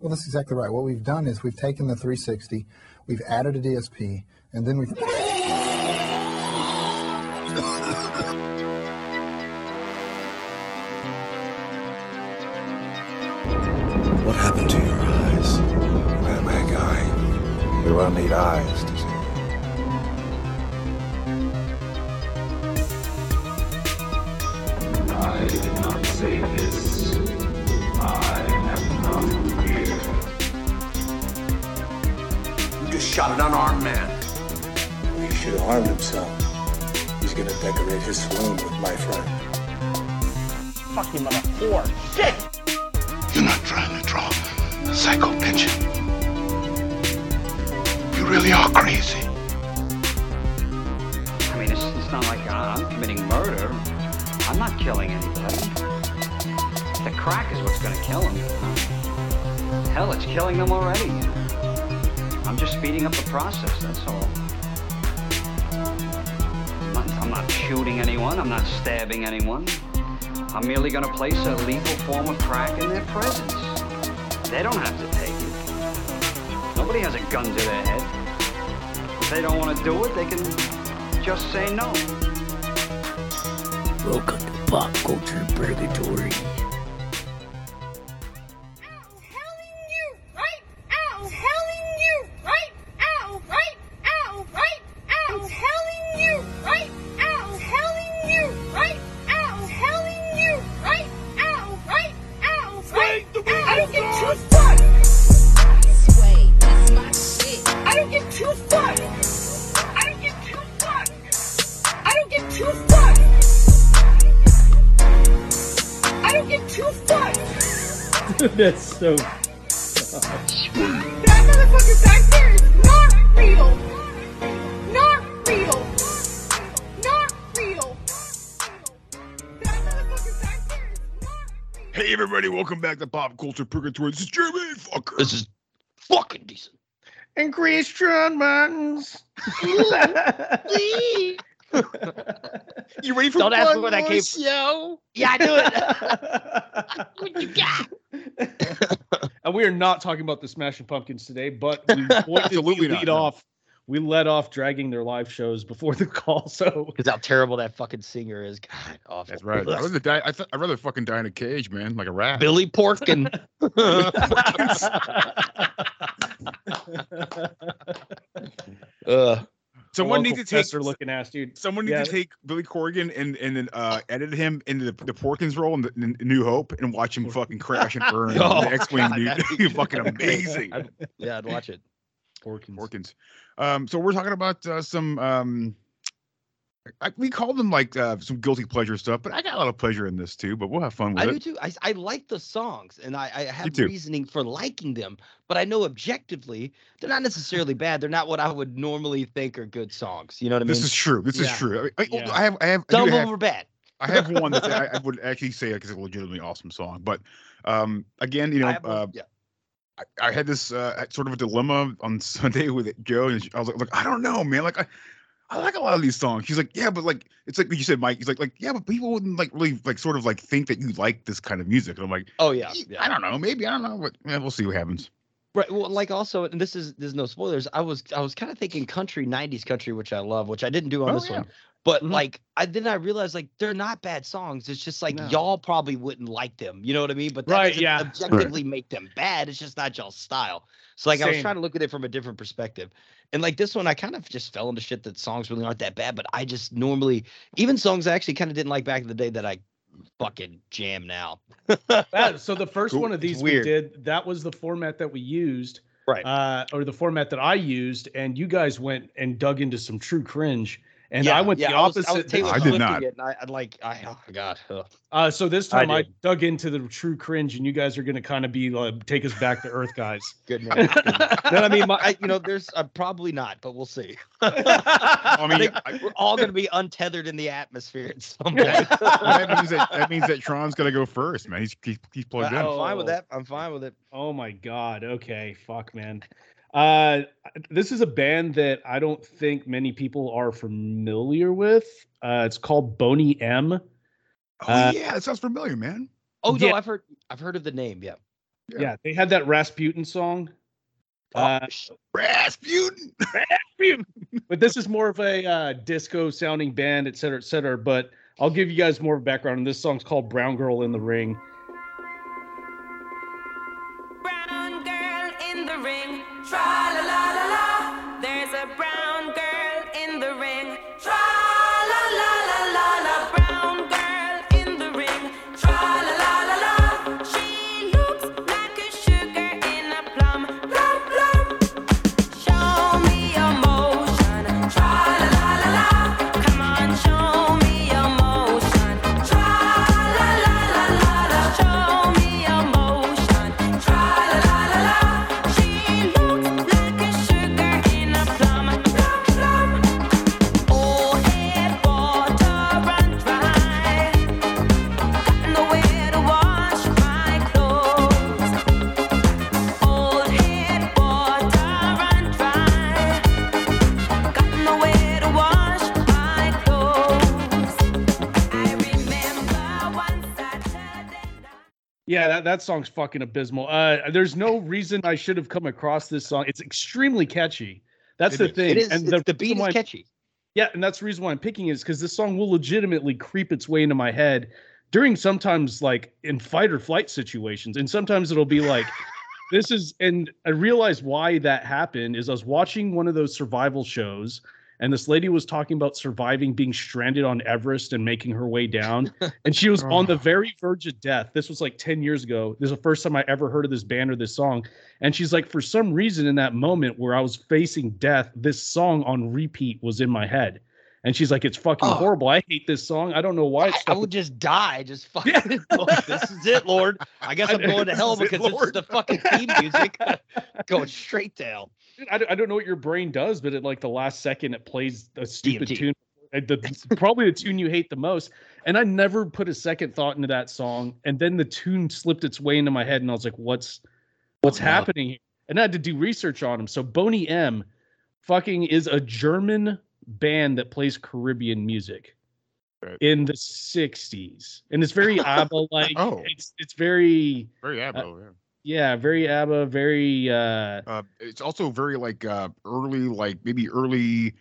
Well, that's exactly right. What we've done is we've taken the 360, we've added a DSP, and then we've. What happened to your eyes? Well, my guy, we will need eyes to shot an unarmed man. He should have harmed himself. He's gonna decorate his swoon with my friend. You're not trying to draw a psycho pension. You really are crazy. I mean, it's, it's not like I'm committing murder. I'm not killing anybody. The crack is what's going to kill him. Hell, it's killing them already. I'm just speeding up the process, that's all. I'm not, I'm not shooting anyone. I'm not stabbing anyone. I'm merely going to place a legal form of crack in their presence. They don't have to take it. Nobody has a gun to their head. If they don't want to do it, they can just say no. Welcome to Pop Culture Purgatory. Culture Purgatory. This is Jeremy Fucker. This is fucking decent. And Christian Buttons. you ready for Don't ask me one where that more came- show? Yeah, I knew it. what you got? and we are not talking about the Smashing Pumpkins today, but we Absolutely absolutely not, lead no. off. We let off dragging their live shows before the call, so Because how terrible that fucking singer is. God, awful. That's right. I'd rather die. I th- I'd rather fucking die in a cage, man, like a rat. Billy Porkin. uh, Someone needs to take. Looking ass dude. Someone needs Yeah. to take Billy Corrigan and and then uh, edit him into the, the Porkins role in, the, in New Hope and watch him fucking crash and burn Oh, the X-wing, God, dude. fucking amazing. I'd- yeah, I'd watch it. Porkins. Porkins. Um, so we're talking about uh, some um, I, we call them like uh, some guilty pleasure stuff, but I got a lot of pleasure in this too. But we'll have fun with I it. do too. I, I like the songs and I, I have reasoning for liking them, but I know objectively they're not necessarily bad. They're not what I would normally think are good songs. You know what I mean? This is true. This is true. I, I, Yeah. I have, I have, I Some of have, them were bad. I have one that I, I would actually say like is a legitimately awesome song. But um, again, you know, I one- uh, yeah. I, I had this uh, sort of a dilemma on Sunday with Joe, and I was like, look, I don't know, man. Like, I, I like a lot of these songs. She's like, yeah, but like, it's like you said, Mike. He's like, like, yeah, but people wouldn't like really like sort of like think that you like this kind of music. And I'm like, Oh yeah, "Eh, yeah. I don't know, maybe I don't know, but yeah, we'll see what happens. Right. Well, like also, and this is there's no spoilers. I was I was kind of thinking country '90s country, which I love, which I didn't do on Oh, this yeah. one. But Mhm. like, I then I realized like they're not bad songs. It's just like No. y'all probably wouldn't like them. You know what I mean? But that Right, doesn't yeah. objectively make them bad. It's just not y'all's style. So like, I was trying to look at it from a different perspective. And like this one, I kind of just fell into shit that songs really aren't that bad. But I just normally even songs I actually kind of didn't like back in the day that I fucking jam now. That- so the first one of these we did, that was the format that we used, Right. uh, or the format that I used, and you guys went and dug into some true cringe, and yeah, I went yeah, the I was- opposite. I, was I did not. It, and I, I'd like, I, oh god. Uh, so this time I, did. dug into the true cringe, and you guys are going to kind of be like, take us back to earth, guys. Good man. good man. no, I mean, my, I, you know, there's uh, probably not, but we'll see. I I mean, think I, we're all going to be untethered in the atmosphere at some point. that, that means that that means that Tron's gonna go first, man. He's he's, he's plugged in. I'm fine with that. I'm fine with it. Oh my god. Okay. Fuck, man. Uh, this is a band that I don't think many people are familiar with. Uh, it's called Boney M. Oh uh, yeah, it sounds familiar, man. Oh no, I've heard, I've heard of the name. Yeah. Yeah, they had that Rasputin song. Uh, Rasputin. Rasputin. but this is more of a uh, disco sounding band, et cetera, et cetera. But I'll give you guys more background. And this song's called Brown Girl in the Ring. Yeah, that, that song's fucking abysmal. Uh, there's no reason I should have come across this song. It's extremely catchy. That's It the is. thing. It is. And It's- the beat is catchy. Yeah, and that's the reason why I'm picking is because this song will legitimately creep its way into my head during sometimes like in fight or flight situations. And sometimes it'll be like, this is, and I realized why that happened is I was watching one of those survival shows, and this lady was talking about surviving being stranded on Everest and making her way down. And she was on the oh. very verge of death. This was like 10 years ago. This is the first time I ever heard of this band or this song. And she's like, for some reason, in that moment where I was facing death, this song on repeat was in my head. And she's like, it's fucking Oh. horrible. I hate this song. I don't know why it's I, I would just die. Just fucking. Lord, this is it, Lord. I guess I'm going to hell is it, because this is the fucking theme music going straight down. I, don't- I don't know what your brain does, but at like the last second, it plays a stupid DMT. tune. uh, The, probably the tune you hate the most. And I never put a second thought into that song. And then the tune slipped its way into my head, and I was like, "What's what's Oh, happening?" here? And I had to do research on him. So Boney M, fucking is a German band that plays Caribbean music Right. in the '60s, and it's very ABBA like. Oh. It's it's very Very ABBA, yeah. Yeah, very ABBA, very uh Uh, it's also very like uh, early, like maybe early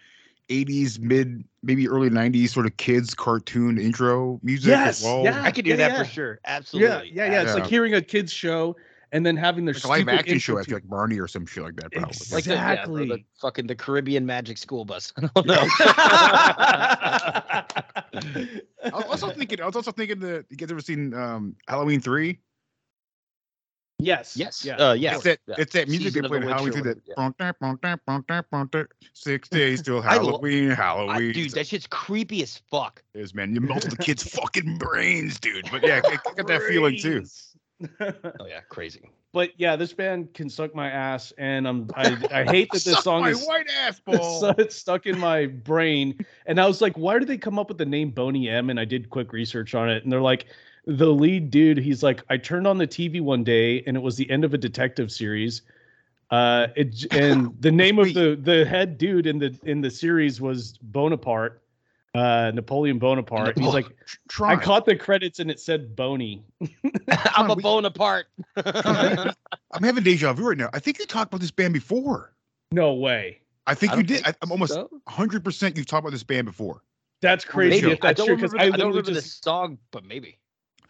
'80s, mid, maybe early '90s sort of kids cartoon intro music Yes, as well. yeah. I could do Yeah, that yeah. for sure. Absolutely. Yeah, yeah, yeah. It's like hearing a kids show and then having their Like live stupid action show, intro I feel like Barney or some shit like that. Probably. Ex- Like the, yeah, the- the fucking the Caribbean Magic School Bus. I don't know. I was also thinking. I was also thinking that you guys ever seen um, Halloween three? Yes. yes. Yeah. Uh, yeah. it's that yeah. it's that music Season they of play the Halloween through that bum, six days till I Halloween. I- Halloween. dude, It's- that shit's creepy as fuck. it is man. You melt the kids' fucking brains, dude. But yeah, I, I got that feeling too. Oh yeah, crazy. but yeah, this band can suck my ass, and I'm I, I hate that this Suck song my is white ass ball. it's stuck in my brain. And I was like, why did they come up with the name Boney M? And I did quick research on it. And they're like, the lead dude, he's like, I turned on the TV one day and it was the end of a detective series. Uh, it, and the name of the the head dude in the in the series was Bonaparte, uh, Napoleon Bonaparte. And he's like, Try. I caught the credits and it said Boney. I'm a we- Bonaparte. I'm having deja vu right now. I think you talked about this band before. No way. I think I you did. think I, I'm almost so. 100 percent you've talked about this band before. That's crazy Maybe. if that's I true don't because remember, I I don't literally remember just the song, but maybe.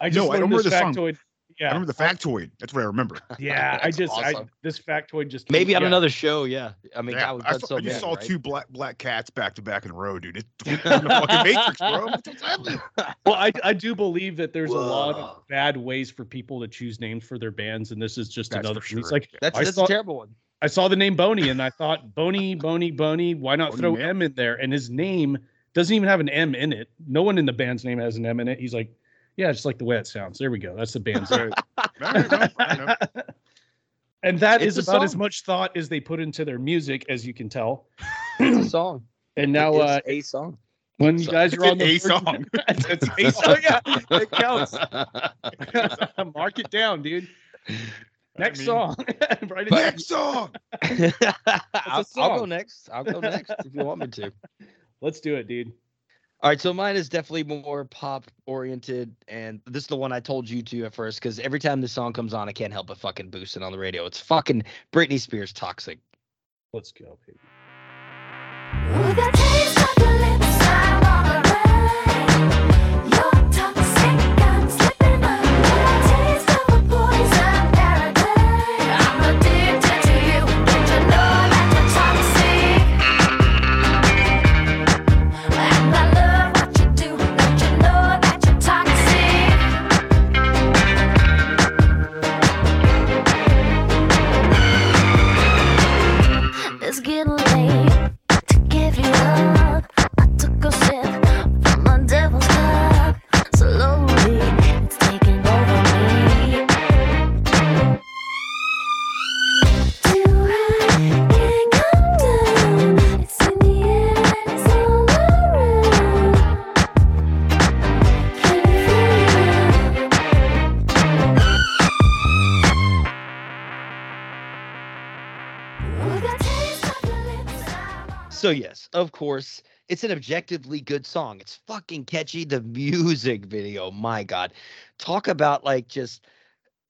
I just No, I don't learned remember this the song. factoid. Yeah, I remember the factoid. That's what I remember. Yeah, I That's just I this factoid just Maybe came- on yeah. another show. Yeah. I mean, Yeah, God, we've I, saw, so I just many, saw right? two black black cats back to back in a row, dude. It's in the fucking Matrix, bro. Well, I I do believe that there's a lot of bad ways for people to choose names for their bands, and this is just That's another. for one. It's sure. like That's, I that's saw a terrible one. I saw the name Boney, and I thought Boney, Boney, Boney. Why not Boney throw Man? M in there? And his name doesn't even have an M in it. No one in the band's name has an M in it. He's like, yeah, just like the way it sounds. There we go. That's the band's name. All right, no, I know. and that It's is a about as much thought as they put into their music, as you can tell. It's a song. And now, It's uh, a song. when you guys are on the A song. it's, it's a song. Yeah, it counts. Mark it down, dude. Next mean- song. Write. Next song. I'll, I'll go next. I'll go next if you want me to. Let's do it, dude. All right, so mine is definitely more pop oriented, and this is the one I told you to at first because every time this song comes on, I can't help but fucking boost it on the radio. It's fucking Britney Spears, "Toxic." Let's go, baby. So yes, of course, it's an objectively good song. It's fucking catchy. The music video, my god, talk about like just.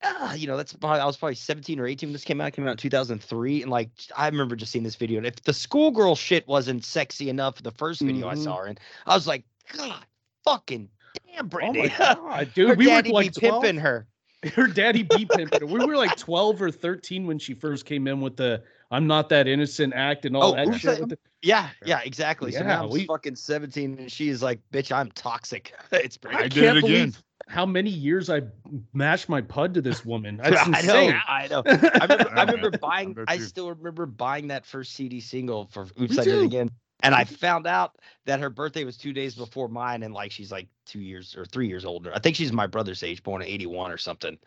Uh, you know, that's probably, I was probably 17 or 18 when this came out. It came out in 2003. And like, I remember just seeing this video. And if the schoolgirl shit wasn't sexy enough, the first video I Mhm. saw her in, I was like, God, fucking damn, Oh Britney. my god, dude, her we were like be pimping her. Her daddy be pimping. We were like 12 or 13 when she first came in with the "I'm not that innocent" act and all Oh, that shit. I- with the- Yeah, yeah, exactly. so Yeah, now I'm we- fucking 17 and she is like, bitch, I'm toxic. it's pretty I, I did can't it again. how many years I mashed my pud to this woman. That's I know, insane. I know. I remember, I remember buying. I'm there I too. still remember buying that first CD single for "Oops, I Did It. Again," and I mm-hmm. found out that her birthday was two days before mine, and like she's like two years or three years older. I think she's my brother's age, born in '81 or something.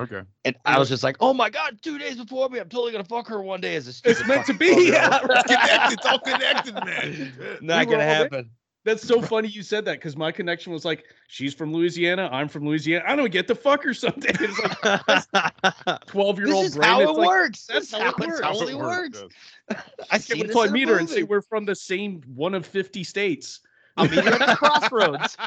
Okay. And I was just like, "Oh my god, two days before me, I'm totally gonna fuck her one day." As a It's meant to be. Yeah, It's. It's all connected, man. Not We gonna happen. That's so funny you said that because my connection was like, she's from Louisiana, I'm from Louisiana. I don't get the fuck her someday. It's like 12 year this old is brain. how it like, works. that's how it how it works. totally It works. yes. I Can't seen wait this till I meet her and say we're from the same one of 50 states. I'll meet her at a crossroads.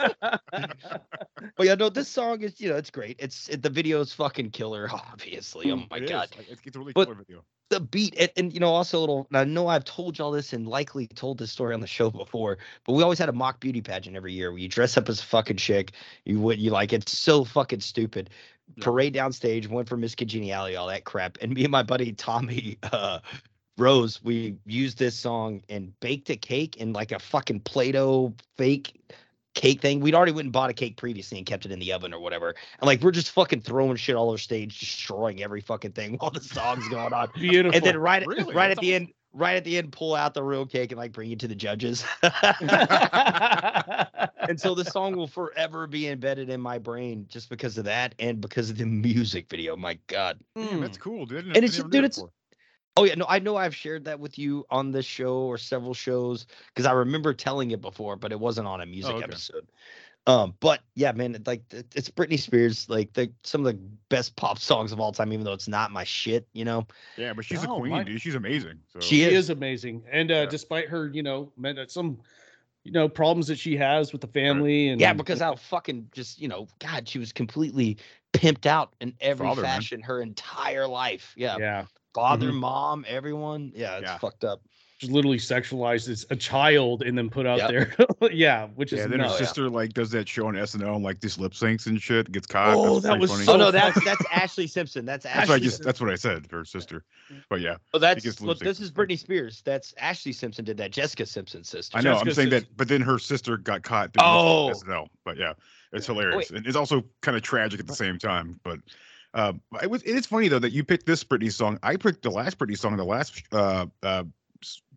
but yeah, no, this song is, you know, it's great. It's it, the video is fucking killer, obviously. Oh my It is. god, Like, It's, it's a really But- killer video. the beat and, and you know also a little. I know I've told y'all this and likely told this story on the show before, but we always had a mock beauty pageant every year where you dress up as a fucking chick. You would you like it's so fucking stupid. Yeah. Parade downstage, went for Miss Congeniality, all that crap, and me and my buddy Tommy. uh Rose, we used this song and baked a cake in like a fucking Play-Doh fake cake thing. We'd already went and bought a cake previously and kept it in the oven or whatever. And like we're just fucking throwing shit all over stage, destroying every fucking thing while the song's going on. Beautiful. And then right Really? right at That's the end, right at the end, pull out the real cake and like bring it to the judges. and so the song will forever be embedded in my brain just because of that and because of the music video. My God. Damn, that's hmm. cool, dude. And it's never just- knew dude, it's- before. Oh yeah, no, I know I've shared that with you on this show or several shows because I remember telling it before, but it wasn't on a music okay. episode. Um, but yeah, man, like it's Britney Spears, like the some of the best pop songs of all time, even though it's not my shit, you know. Yeah, but she's No, a queen, my- dude. She's amazing. So. She she is. is amazing. And uh, Yeah. despite her, you know, uh, some, you know, problems that she has with the family and Yeah, because how fucking just you know, God, she was completely pimped out in every Father, man. fashion her entire life. Yeah, yeah, father, Mhm. mom, everyone. Yeah, it's Yeah. fucked up. she's literally sexualized as a child and then put out Yep. there. yeah, which is Yeah, then her nuts. sister like does that show on SNL and like this lip syncs and shit. Gets caught. Oh, That's that was funny. so oh no, that's that's Ashlee Simpson. That's That's what I just. That's what I said. Her sister. But yeah, Oh, that's gets well, this is Britney Spears. That's Ashlee Simpson did that. Jessica Simpson's sister. I know. I'm saying says- that. But then her sister got caught. doing Oh. SNL. But yeah, it's hilarious and it's also kind of tragic at the same time. But. Um, it was. It is funny though that you picked this Britney song. I picked the last Britney song, in the last uh, uh,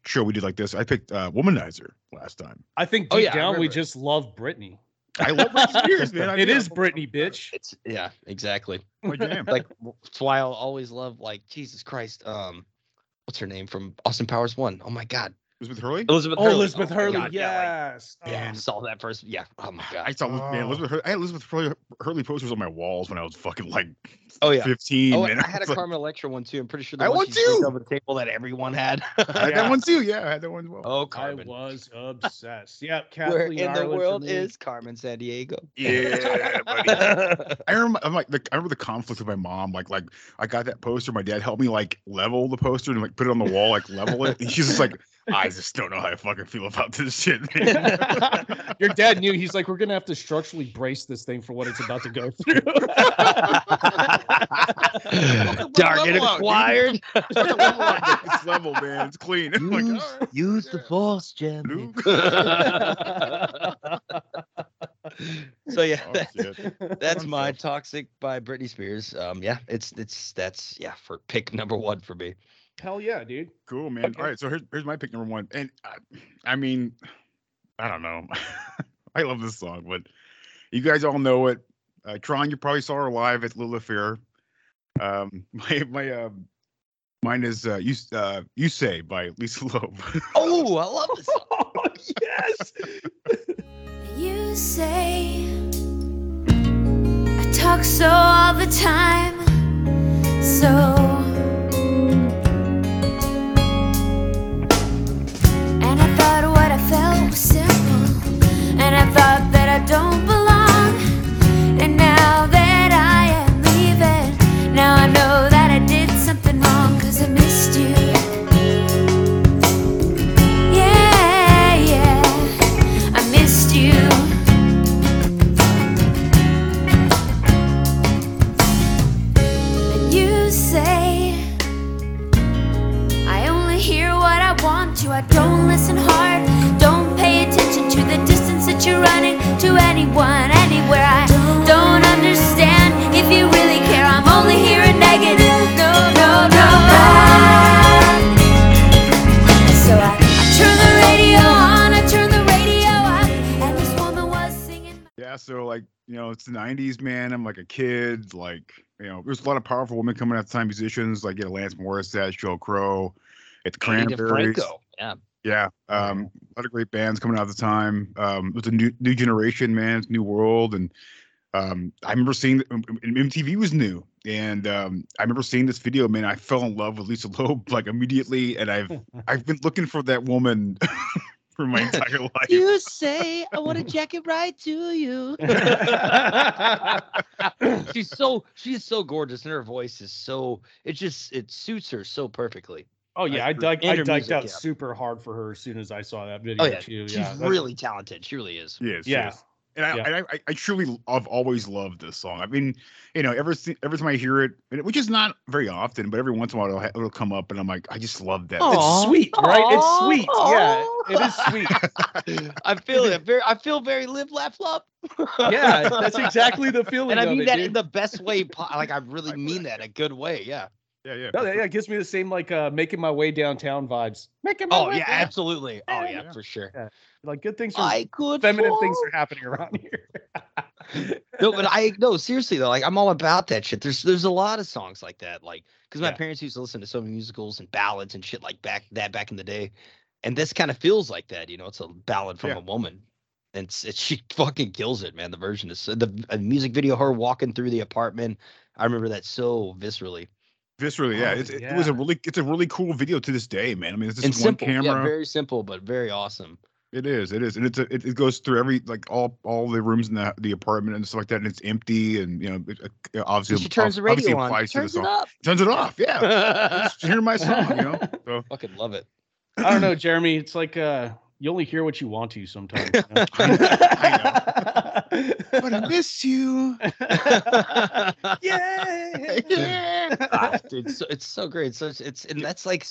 show we did like this. I picked uh, "Womanizer" last time. I think Oh, deep yeah, down we just love Britney. I love Britney Spears, man. I It do. is I'm- Britney, bitch. It's yeah, exactly. Like that's why I'll always love like Jesus Christ. Um, what's her name from Austin Powers One? Oh my God, Elizabeth Hurley. Elizabeth Oh, Hurley. Elizabeth oh my Hurley. God, yeah, like- yes. Yeah, I Oh, saw that first. Yeah. Oh my god. I saw man, Oh. Elizabeth. Hurley, I had Elizabeth Hurley, Hurley posters on my walls when I was fucking like Oh yeah. 15. Oh, man. I had a like, Carmen Electra one too. I'm pretty sure the I one want she slipped too. over the table that everyone had. I had Yeah. that one too. Yeah, I had that one as well. oh, I Carmen. was obsessed. Yep. Where Kathleen in the Ireland for world is Carmen Sandiego? Yeah, buddy. I remember, I'm like, the, I remember the conflict with my mom. Like, like I got that poster. My dad helped me like level the poster and like put it on the wall, like level it. And she's just like, I just don't know how I fucking feel about this shit. Man. Your dad knew. He's like, we're gonna have to structurally brace this thing for what it's about to go through. Target level acquired. Put the level it's level, man. It's clean. I'm like, Use, all right. use the yeah. force, Jim. So yeah, Oh, that- that's my toxic by Britney Spears. Um, yeah, it's it's that's yeah for pick number one for me. Hell yeah, dude. Cool, man. Okay. All right, so here's here's my pick number one, and I, I mean, I don't know. I love this song, but you guys all know it. Uh, Tron, you probably saw her live at Lilith Fair. Um, my my um, mine is uh, you uh, you say by Lisa Loeb. Oh, I love this song. Oh yes. You say I talk so all the time, so. Thought that I don't anyone, anywhere. I don't understand if you really care. I'm only hearing negative. No, no, no. So I, I turn the radio on, I turn the radio up, and this woman was singing. yeah, so like you know, it's the '90s, man. I'm like a kid. Like you know, there's a lot of powerful women coming out at the time, musicians like you know, Alanis Morissette, Joe Crow, at the Anita Cranberries. Franco. Yeah. Yeah, um, a lot of great bands coming out at the time. Um, it was a new new generation, man. It's new world, and um, I remember seeing that- MTV was new, and um, I remember seeing this video. Man, I fell in love with Lisa Loeb like immediately, and I've I've been looking for that woman for my entire life. You say I want to jack it right to you. she's so she is so gorgeous, and her voice is so it just it suits her so perfectly. Oh yeah, I I dug I And dug music, out yeah. super hard for her as soon as I saw that oh, video Oh yeah, too. she's yeah, that's- really talented. She really is. Yes, Yeah. yes. And I, Yeah. and I, I, I truly, I've always loved this song. I mean, you know, every si- every time I hear it, which is not very often, but every once in a while it'll, it'll come up, and I'm like, I just love that. It's sweet, right? It's sweet. Yeah, it is sweet. I feel it. Very, I feel very live, laugh, love. Yeah, that's exactly the feeling and I of mean it, that dude. in the best way. Like I really mean that in a good way. Yeah. Yeah, yeah. No, for yeah, it gives me the same like uh making my way downtown vibes. Making my Oh way yeah, down. absolutely. Oh Yeah, yeah, yeah. for sure. Like good things are I could. feminine things are happening around here. no, but I no seriously though, like I'm all about that shit. There's there's a lot of songs like that, like because my Yeah. parents used to listen to so many musicals and ballads and shit like back that back in the day, and this kind of feels like that. You know, it's a ballad from Yeah. a woman, and it's, it's she fucking kills it, man. The version is so- the music video, her walking through the apartment. I remember that so viscerally Viscerally, yeah. Oh, It's, it, it was a really, it's a really cool video to this day, man. I mean, it's just and one simple. camera. Yeah, very simple, but very awesome. It is. It is, and it's a, it, it goes through every like all all the rooms in the the apartment and stuff like that, and it's empty, and you know, it, uh, obviously, she turns the ob- obviously radio on. applies the Turns it song. up. Turns it off. Yeah, just hear my song, you know. So Fucking love it. I don't know, Jeremy. It's like uh you only hear what you want to sometimes. you know? but I miss you. yeah. Ah, dude, so, it's so great. So it's, it's and that's like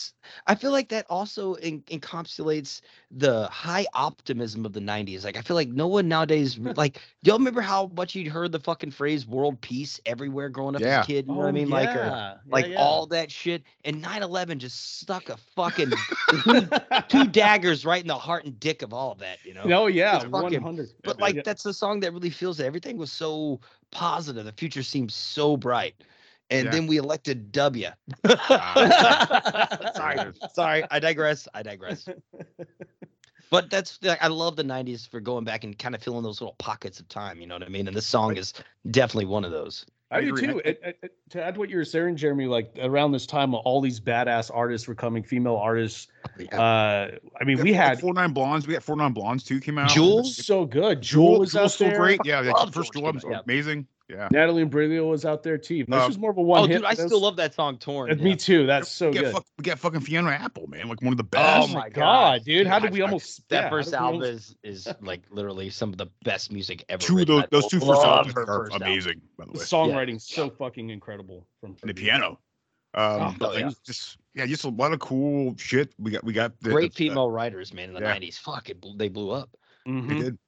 I feel like that also en- encapsulates the high optimism of the '90s. Like I feel like no one nowadays like. Do y'all remember how much you'd heard the fucking phrase "world peace" everywhere growing up Yeah. as a kid? You know what I Oh, mean? Like or, yeah. Yeah, like yeah. all that shit. And 9/11 just stuck a fucking two, two daggers right in the heart and dick of all of that. You know? No, yeah, fucking- one hundred. But like that's the song that really feels that everything was so positive. The future seems so bright. and Yeah. then we elected W. Ah, sorry, sorry, I digress. I digress. But that's like I love the '90s for going back and kind of filling those little pockets of time. You know what I mean? And this song is definitely one of those. I, I do agree. too. And- and- and to add what you were saying, Jeremy, like around this time, all these badass artists were coming, female artists. Uh, I mean, we had four Non Blondes. We had four Non Blondes too. Came out. Jules? so good. Jewel Jewel was out still there. great. Yeah, that Love first Jules Jewel album's yeah. amazing. Yeah. Natalie Imbruglia was out there too. This Uh, was more of a one Oh, hit. dude, I still love that song "Torn." uh, Me too. That's so we good. Get fuck, we got fucking Fiona Apple, man. Like one of the best. Oh my God, God. dude! How did I- we I- almost That yeah, first album almost- is is like literally some of the best music ever. two of those those two first love albums are first album. amazing. By the The way, songwriting's so fucking incredible from and the piano. Um, Oh, but, yeah. just yeah, just a lot of cool shit. We got we got the, Great the- female writers, man, in the '90s. Fuck it, they blew up. They Mhm. did.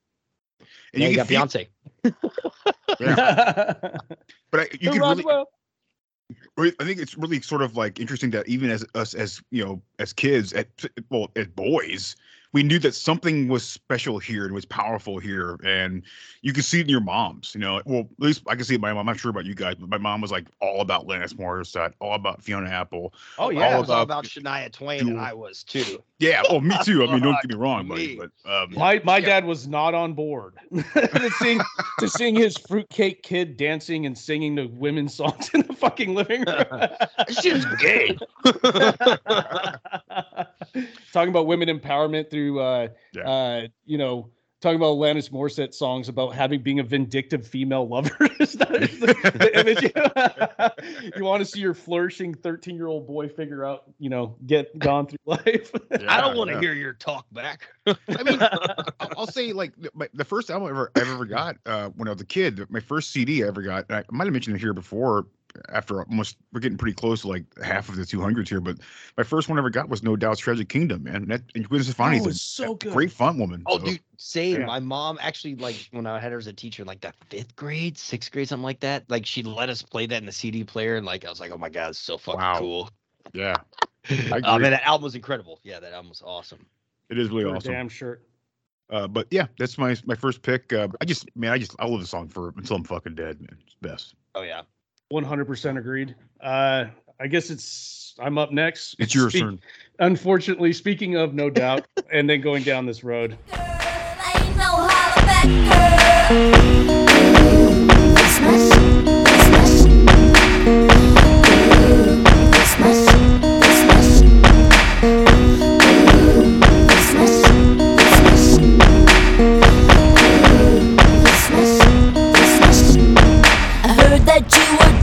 And Now you can got feel- Beyonce. but I, you can really, Roswell. really- I think it's really sort of like interesting that even as us as you know as kids at well as boys we knew that something was special here and was powerful here and you could see it in your moms you know well at least i can see it in my mom i'm not sure about you guys but my mom was like all about Alanis Morissette all about Fiona Apple Oh I yeah. was all about about Shania Twain, Jewel. and I was too. yeah oh me too i mean don't get me wrong buddy but um My my Yeah. dad was not on board to sing to sing his fruitcake kid dancing and singing the women's songs in the fucking living room. She's gay. Talking about women empowerment through uh Yeah. uh you know talking about Alanis Morissette songs about having being a vindictive female lover. Is that is the, the image you, you want to see your flourishing 13 year old boy figure out, you know, get gone through life. I don't want to yeah. hear your talk back. I mean, I'll I'll say like the, my, the first album I ever I ever got uh, when I was a kid, my first CD I ever got. and I might have mentioned it here before. After almost, we're getting pretty close to like half of the 200s here, but my first one I ever got was No Doubt's Tragic Kingdom, man. And that and Gwen Stefani Oh, is so good. great font woman. Oh, so- dude, same. Yeah. My mom actually, like, when I had her as a teacher, like the fifth grade, sixth grade, something like that. Like, she let us play that in the CD player, and like, I was like, oh my god, it's so fucking Wow. cool. yeah, I Um, agree. and that album was incredible. Yeah, that album was awesome. it is really For a awesome. Damn shirt. Uh, but yeah, that's my my first pick. Uh, I just man, I just I love the song for until I'm fucking dead, man. It's best. Oh yeah. 100% agreed. Uh I guess it's I'm up next. It's your Speak- turn. Unfortunately, speaking of no doubt, and then going down this road. Ain't no girl.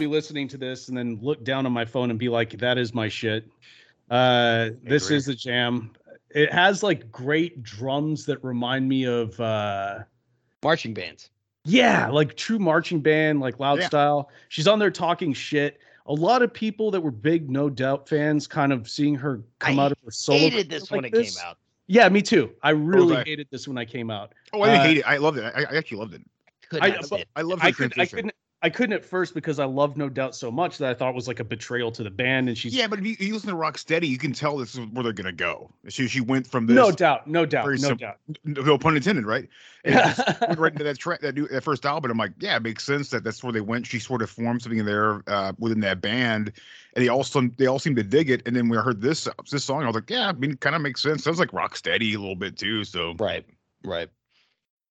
Be listening to this and then look down on my phone and be like, that is my shit. Uh, this is the jam. It has like great drums that remind me of uh Marching bands. yeah, like true marching band, like loud Yeah. style. She's on there talking shit. A lot of people that were big No Doubt fans kind of seeing her come I out of her solo. Hated this like when it this. came out. Yeah, me too. I really I. hated this when I came out. Oh, I didn't Uh, hate it. I loved it. I, I actually loved it. Could I- not but- I love the I could I transition. couldn't I couldn't at first because I loved No Doubt so much that I thought it was like a betrayal to the band and she's Yeah, but if you, you listen to Rocksteady, you can tell this is where they're gonna go. She she went from this. no doubt, no doubt, very no sim- doubt. no pun intended, right? And went right into that track, that new, that first album. I'm like, yeah, it makes sense that that's where they went. She sort of formed something in there uh, within that band, and they all some they all seem to dig it. And then when I heard this this song, I was like, yeah, I mean, it kind of makes sense. Sounds like Rocksteady a little bit too. So Right. Right.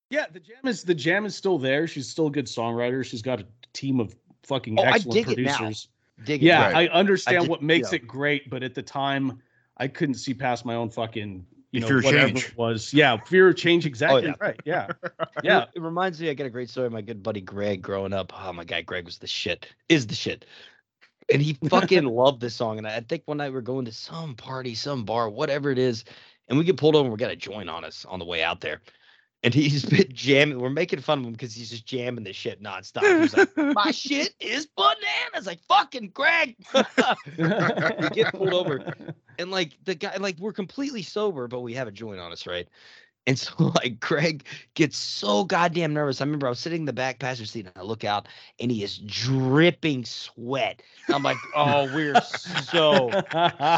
Yeah, the jam is the jam is still there. She's still a good songwriter. She's got a team of fucking Oh, I excellent dig it now. producers. Dig it. Yeah, Right. I understand did- what makes yeah. it great, but at the time, I couldn't see past my own fucking you know fear of whatever change. it was. Yeah, fear of change. Exactly yeah. right. Yeah, Yeah. yeah. It reminds me, I got a great story of my good buddy Greg growing up. Oh my god, Greg was the shit. Is the shit. And he fucking loved this song. And I think one night we are going to some party, some bar, whatever it is. and we get pulled over. We got a joint on us on the way out there, and he's been jamming. We're making fun of him because he's just jamming this shit nonstop. He's like, "My shit is bananas!" Like fucking Greg. we get pulled over, and like the guy, like we're completely sober, but we have a joint on us, right? And so like Greg gets so goddamn nervous. I remember I was sitting in the back passenger seat and I look out and he is dripping sweat. I'm like, oh, we're so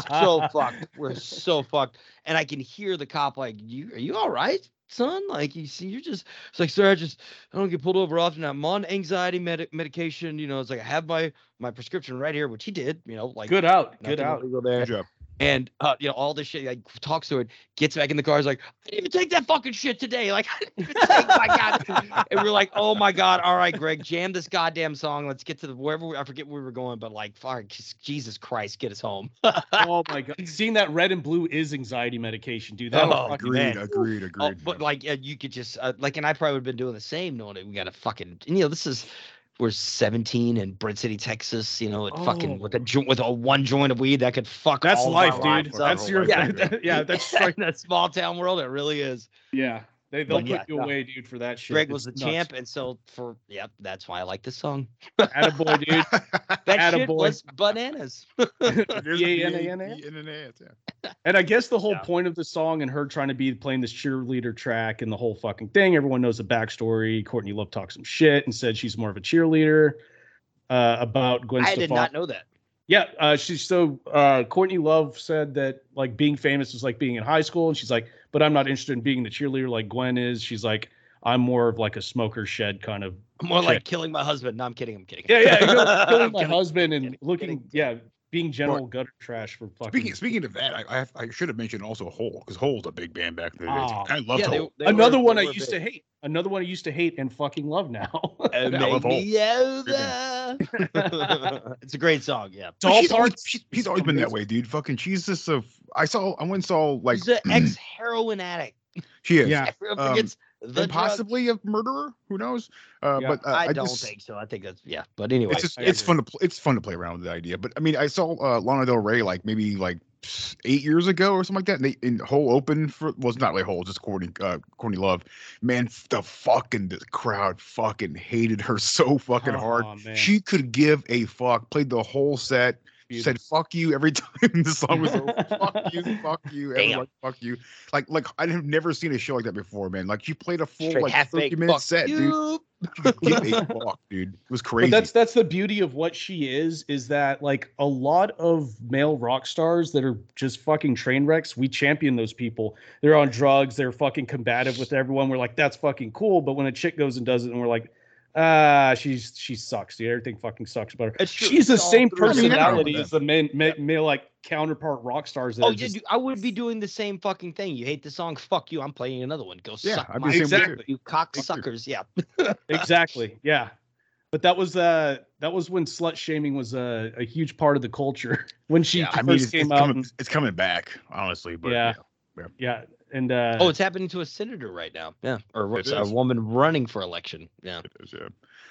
so fucked. We're so fucked. And I can hear the cop like, "You are you all right, son? Like you see, you're just." It's like, sir, I just I don't get pulled over often. I'm on anxiety med- medication. You know, it's like I have my my prescription right here, which he did. You know, like Good out. Good out. illegal there. Good job. And uh, you know, all this shit, like talks to it, gets back in the car, is like, I didn't even take that fucking shit today. Like, I didn't even take my god. and we're like, oh my god, all right, Greg, jam this goddamn song. Let's get to the wherever we, I forget where we were going, but like, fuck, Jesus Christ, get us home. oh my god. Seeing that red and blue is anxiety medication, dude. That Oh, fucking Agreed, man. agreed, Oh, agreed. but like, uh, you could just uh, like, and I probably would have been doing the same, knowing that we got a fucking, and, you know, this is. We're 17 in Brent City, Texas. You know, it fucking Oh. with a jo- with a one joint of weed that could fuck. That's all of our life, dude. lives up. That's your yeah, yeah, that's right. in that small town world. It really is. Yeah. They they'll But put yeah, you no. away, dude, for that shit. Greg It's was the nuts. champ, and so for yeah, that's why I like this song. Attaboy, dude. That shit was bananas. It is B-A-N-A-N-A? B-A-N-A-N-A, yeah. And I guess the whole Yeah. point of the song and her trying to be playing this cheerleader track and the whole fucking thing, everyone knows the backstory. Courtney Love talked some shit and said she's more of a cheerleader uh, about Gwen I Stefani. did not know that. Yeah, uh, she's so uh, Courtney Love said that like being famous is like being in high school, and she's like, but I'm not interested in being the cheerleader like Gwen is. She's like, I'm more of like a smoker shed kind of. More chick. like killing my husband. No, I'm kidding. I'm kidding. Yeah, yeah, you know, killing my kidding. husband and kidding, looking, kidding. yeah, being general gutter trash for fucking. Speaking speaking of that, I I, have, I should have mentioned also Hole because Hole's a big band back in the day. Oh, I love Yeah, Hole. they Another were- one I used big. to hate. Another one I used to hate and fucking love now. Uh, I love me over. it's a great song. Yeah. Doll she's always, parts she's, is she's always been that way, dude. Fucking, she's just a. I saw, I went and saw like He's an ex heroin addict. she is, Yeah. Everyone Um, forgets the possibly a murderer. Who knows? Uh, Yeah. but uh, I, don't just- think so. I think that's yeah. But anyway, It's just, it's fun to, pl- it's fun to play around with the idea. But I mean, I saw uh, Lana Del Rey like maybe like eight years ago or something like that. And they in whole open for was not really whole, just Courtney, uh, Courtney Love. Man, the fucking the crowd fucking hated her so fucking hard. Oh, man. She could give a fuck. Played the whole set. Beautiful. Said "fuck you" every time the song was over. fuck you, fuck you, Damn. everyone, fuck you. Like, like I have never seen a show like that before, man. Like she played a full straight like thirty minute Fuck set, dude. you. She could give a fuck, dude. It was crazy. But that's that's the beauty of what she is, is that like a lot of male rock stars that are just fucking train wrecks, we champion those people. They're on drugs, they're fucking combative with everyone. We're like, that's fucking cool. But when a chick goes and does it, and we're like, ah, she's she sucks, dude. Everything fucking sucks about her. It's true. She's the It's all same through- I mean, I know personality as the main, ma- male like counterpart rock stars that Oh yeah, just dude, I would be doing the same fucking thing. You hate the song, fuck you. I'm playing another one. Go Yeah, suck I'd be my the Exactly. you cocksuckers. Yeah. exactly yeah but that was uh that was when slut shaming was uh, a huge part of the culture when she Yeah, first I mean, it's, came it's out coming, and- it's coming back, honestly. But Yeah. yeah, yeah and uh Oh, it's happening to a senator right now. Yeah, or what's a woman running for election. Yeah. it is, yeah.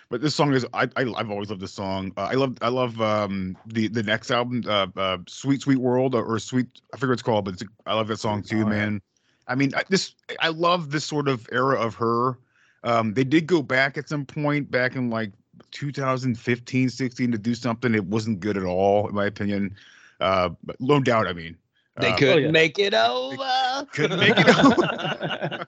But this song is I, I I've always loved this song. Uh, I love I love um the the next album, uh, uh Sweet Sweet World or, or Sweet I forget what it's called, but it's, I love that song too, Oh, yeah. man. I mean, I, this I love this sort of era of her. Um, they did go back at some point back in like 2015, 16 to do something. It wasn't good at all, in my opinion. Uh, but no doubt, I mean, They uh, couldn't yeah. make it over. Couldn't make it over.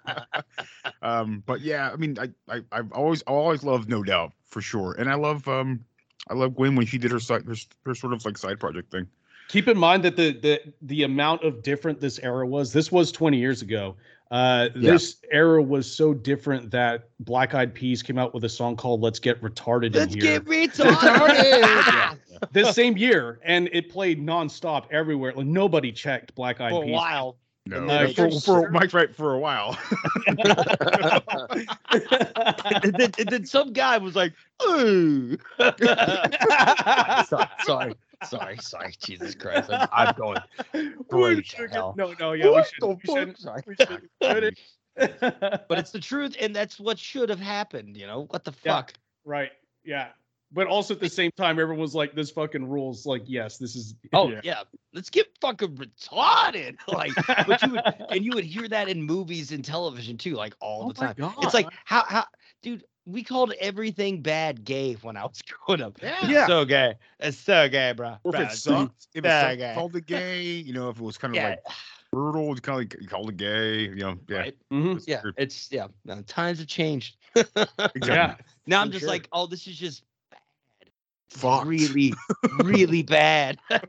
um, but yeah, I mean, I, I I've always always loved No Doubt for sure, and I love um I love Gwen when she did her side her, her sort of like side project thing. keep in mind that the the the amount of different this era was this was 20 years ago uh Yeah. this era was so different that black eyed peas came out with a song called let's get retarded Let's in here get retarded. this same year and it played nonstop everywhere like nobody checked black eyed for a peas while. No, And then uh, for, for Mike's right for a while. and, then, and then some guy was like, "Ooh." sorry, sorry, sorry, sorry. Jesus Christ, I'm, I'm going. We Great should- hell. no no yeah we What should we shouldn't Sorry. we shouldn't should it? But it's the truth, and that's what should have happened. You know what the Yeah. fuck? right yeah but also at the same time, everyone was like, "This fucking rules." Like, yes, this is. Oh yeah. yeah. let's get fucking retarded. Like, but you would, and you would hear that in movies and television too, like all Oh the my time. God. It's like how how, dude. We called everything bad gay when I was growing up. Yeah. It's so gay. It's so gay, bro. Or if Bro, it it's sucked, if it so sucked, gay. called it gay, you know, if it was kind of Yeah. like brutal, you kind of like you called it gay, you know, yeah. Right? Mhm. it's Yeah, weird. it's yeah. no, times have changed. Exactly. Yeah. Now I'm For just sure. like, oh, this is just Fucked. really, really bad. anyway,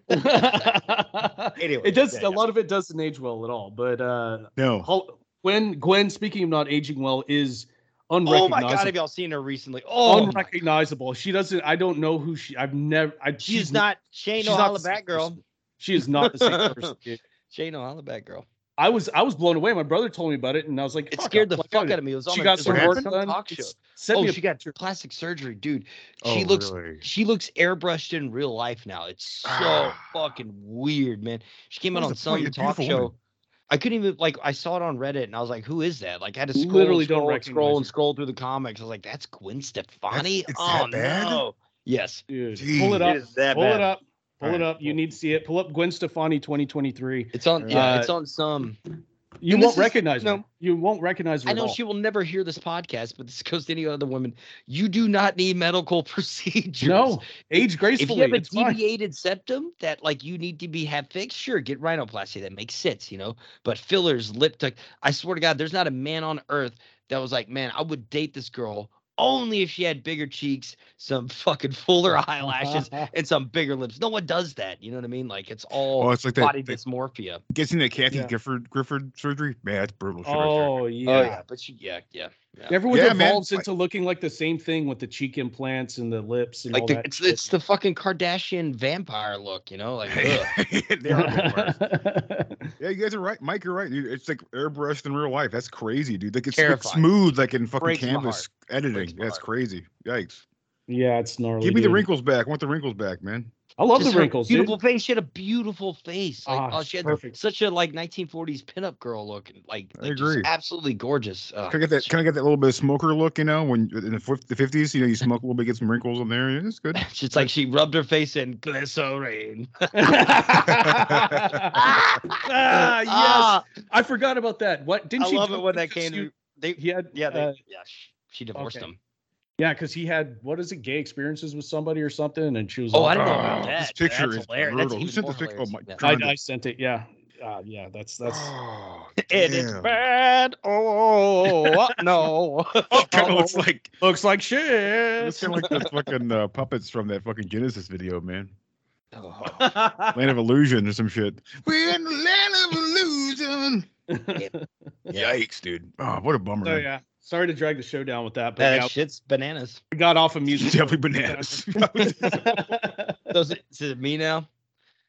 it does. yeah, a yeah. lot of it doesn't age well at all. But uh, No. Hol- Gwen, Gwen, speaking of not aging well, is Oh my unrecognizable. god, have y'all seen her recently? Oh, unrecognizable. She doesn't. I don't know who she. I've never. I, she's not. She ain't she's not holla the same back girl. She is not the same person. dude. She ain't no holla back girl. I was I was blown away. My brother told me about it, and I was like, It scared the fuck oh, out of me. It was on She a- got some work done. talk show. Oh, a she got plastic surgery, dude. Oh, She looks really? she looks airbrushed in real life now. It's so Ah. fucking weird, man. She came What out on the point? some talk show. woman. I couldn't even like I saw it on Reddit and I was like, who is that? Like I had to scroll, Literally and don't scroll, and scroll and her. scroll through the comics. I was like, that's Gwen Stefani. it's oh that bad? no. Yes. Dude, Jeez. pull it up. It is that pull bad. it up. Pull it Alright, up. You need to see it. Pull up Gwen Stefani 2023. It's on yeah, Uh, it's on some You And won't this is- recognize her. no. You won't recognize her. I at know all. she will never hear this podcast, but this goes to any other woman. You do not need medical procedures. No, age gracefully. If you have a it's fine. deviated septum that like you need to be have fixed, sure, get rhinoplasty. That makes sense, you know. But fillers, lip tuck. I swear to God, there's not a man on earth that was like, man, I would date this girl only if she had bigger cheeks, some fucking fuller eyelashes, and some bigger lips. No one does that. You know what I mean? Like it's all Oh, it's like body that dysmorphia. getting that Kathy Yeah. Gifford Grifford surgery. Man, that's brutal shit right oh, oh yeah. Oh yeah, but she, yeah, yeah, yeah. Everyone Yeah, man, evolves like- into looking like the same thing with the cheek implants and the lips and all Like the, that. it's it's the fucking Kardashian vampire look, you know? Like They are vampires. yeah, you guys are right. Mike, you're right. Dude. It's like airbrushed in real life. That's crazy, dude. Like it's like smooth, like in fucking Breaks canvas editing. That's crazy. Yikes. yeah, it's gnarly. Give me the wrinkles back. I want the wrinkles back, man. I love Just the her wrinkles. dude. Beautiful face. She had a beautiful face. Like, Ah, oh, she had perfect. such a like 1940s pinup girl look. Like, I like, just agree. absolutely gorgeous. Uh, Can I get that? Can I get that little bit of smoker look? You know, when in the fifties, you know, you smoke a little bit, get some wrinkles on there. Yeah, it's good. It's like she rubbed her face in glycerine. ah, yes. Ah, I forgot about that. What didn't I she? love it when that came. you- to They, He had yeah, they, uh, yeah. She, she divorced okay. him. Yeah, because he had what is it, gay experiences with somebody or something, and she was. Oh, all- I didn't know Oh, about that. this picture That's is hilarious. brutal. That's Who sent more this pic? Oh, my Yeah. God. I, I sent it. Yeah, uh, yeah. That's that's. Oh, it's bad. Oh no. it kind of looks like Looks like it's shit. kind of like the fucking uh, puppets from that fucking Genesis video, man. Oh. Land of Illusion or some shit. We're in the land of illusion. Yikes, dude. Oh, what a bummer. So. Oh, yeah, sorry to drag the show down with that, but That yeah, shit's bananas. we got off of music. It's definitely bananas. does, is it, is it me now?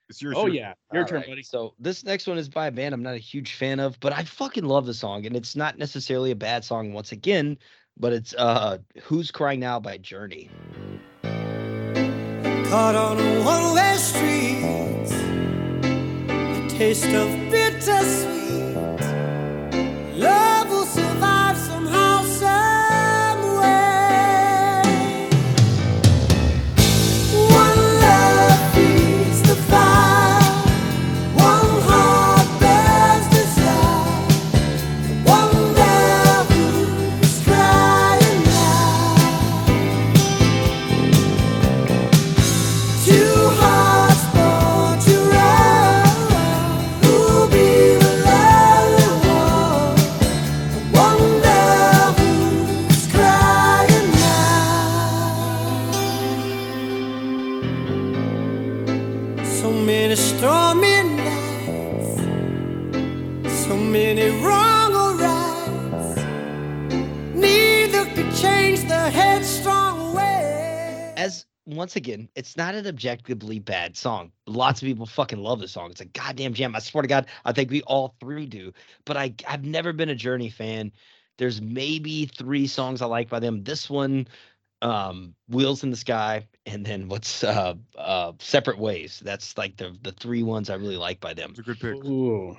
it's your oh shit. yeah, your All turn, right, buddy. So this next one is by a band I'm not a huge fan of, but I fucking love the song, and it's not necessarily a bad song once again, but it's uh "Who's Crying Now" by Journey. Caught on one-way street, a taste of bittersweet. As once again, it's not an objectively bad song. Lots of people fucking love the song. It's a goddamn jam. I swear to God, I think we all three do. But I I've never been a Journey fan. There's maybe three songs I like by them. This one, um, Wheels in the Sky, and then what's uh uh Separate Ways. That's like the the three ones I really like by them. It's a good pick. Ooh,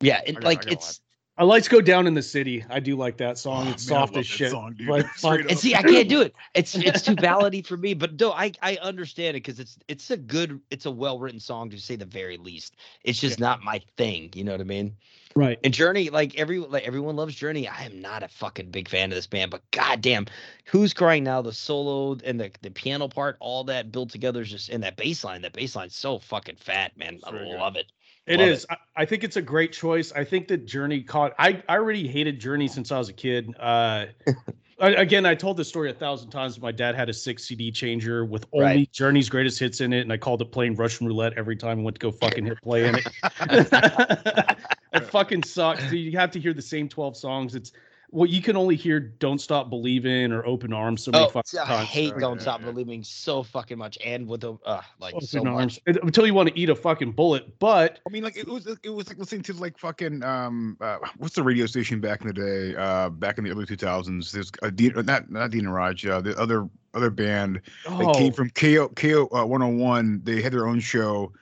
Yeah, and I got- I like got a it's Lights go down in the city. I do like that song. Oh, it's man, soft as shit. song, dude. but Straight fuck, And see, I can't do it. It's it's too ballady for me. But no, I I understand it because it's it's a good, it's a well written song to say the very least. It's just not my thing. You know what I mean? right. And Journey, like every like everyone loves Journey. I am not a fucking big fan of this band, but goddamn, who's crying now? The solo and the the piano part, all that built together is just and that bass line. That bass line's so fucking fat, man. I very good. love it. It Love is. I, I think it's a great choice. I think that Journey caught. I I already hated Journey since I was a kid. Uh, again, I told this story a thousand times. My dad had a six CD changer with only Right. Journey's greatest hits in it, and I called it playing Russian roulette every time I went to go fucking hit play in it. it fucking sucks. You have to hear the same twelve songs. It's well, you can only hear "Don't Stop Believing" or "Open Arms" so many Oh, fucking I times. hate so- Don't Stop. Believing so fucking much, and with the uh, like Open so arms much. until you want to eat a fucking bullet. But I mean, like it was it was like listening to like fucking um uh, what's the radio station back in the day? Uh, back in the early two thousands. There's a Dean, not not Dean and Rog, uh, the other other band that oh, came from KO KO uh, 101. They had their own show,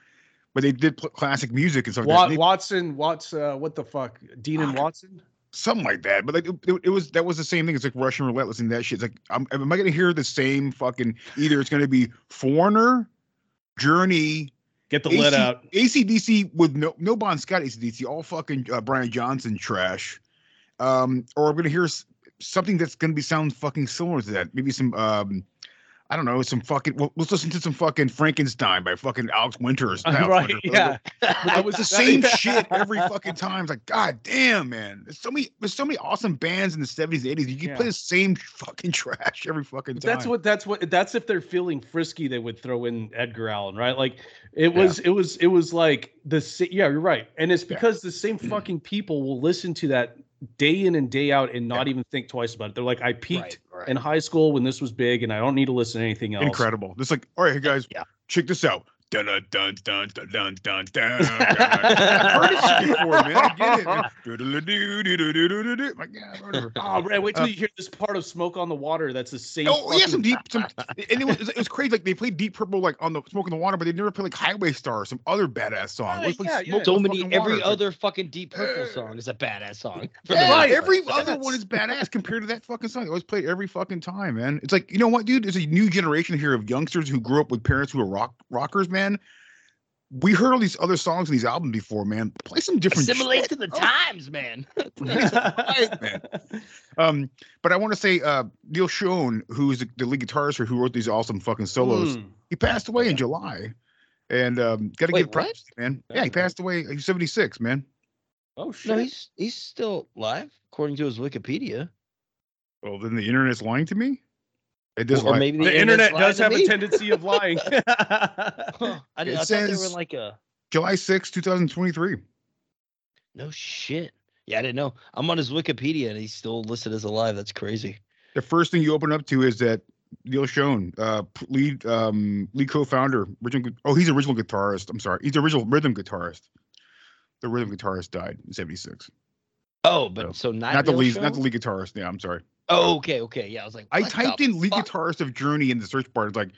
but they did pl- classic music and stuff. like that. Wat- They- Watson, Watts, uh, what the fuck, Dean and Watson. Something like that. But like it, it- was that was the same thing. It's like Russian roulette listening to that shit. It's like I'm, am I gonna hear the same fucking either it's gonna be Foreigner, Journey, Get the lid out. ACDC with no no Bon Scott ACDC, all fucking uh, Brian Johnson trash. Um, or I'm gonna hear something that's gonna be sound fucking similar to that. Maybe some um I don't know, it's some fucking well, let's listen to some fucking Frankenstein by fucking Alex Winters. Right? Winter. Yeah. It was the same shit every fucking time. It's like, God damn, man. There's so many there's so many awesome bands in the 70s, 80s. You can Yeah. play the same fucking trash every fucking time. That's what. That's what. That's if they're feeling frisky, they would throw in Edgar Allan, right? Like it was. It was. It was like the. Yeah, you're right. And it's Yeah. because the same fucking people will listen to that day in and day out and not even think twice about it. They're like, I peaked Right, right. in high school when this was big, and I don't need to listen to anything else. incredible. It's like, all right, guys, Yeah. check this out dun dun dun dun dun dun dun. Heard this before, man. I get it. Man. My God. Oh, man, wait till you hear this part of "Smoke on the Water." That's the same. Oh fucking... yeah, some deep, and it was, it was crazy. Like they played Deep Purple like on the "Smoke on the Water," but they never played like "Highway Star" or some other badass song. Yeah, yeah. So many, every other fucking Deep Purple song is a badass song. Yeah, right, every other one is badass compared to that fucking song. They always play every fucking time, man. It's like you know what, dude? There's a new generation here of youngsters who grew up with parents who were rock rockers, man we heard all these other songs in these albums before, man. Play some different assimilate shit. to the Oh, times, man. right, man. Um, but I want to say, uh, Neal Schon, who's the, the lead guitarist for who wrote these awesome fucking solos, Mm. he passed away in July, and um, got to Wait, give props, man. Yeah, he passed away. He's 76, man. Oh shit! no, he's he's still live according to his Wikipedia. Well, then the internet's lying to me. It does or lie. maybe the internet's internet does have to a tendency of lying. Huh, I, did, It I thought they were says- like a July 6, 2023. no shit. Yeah, I didn't know. I'm on his Wikipedia and he's still listed as alive. That's crazy. The first thing you open up to is that Neal Schon, uh, lead um, lead co-founder, original. Oh, he's original guitarist. I'm sorry, he's the original rhythm guitarist. The rhythm guitarist died in '76. Oh, but No. so not, Not the Neal lead, not the lead guitarist. Yeah, I'm sorry. Oh, okay, okay. Yeah, I was like, I typed the in lead fuck? guitarist of Journey in the search bar. It's like,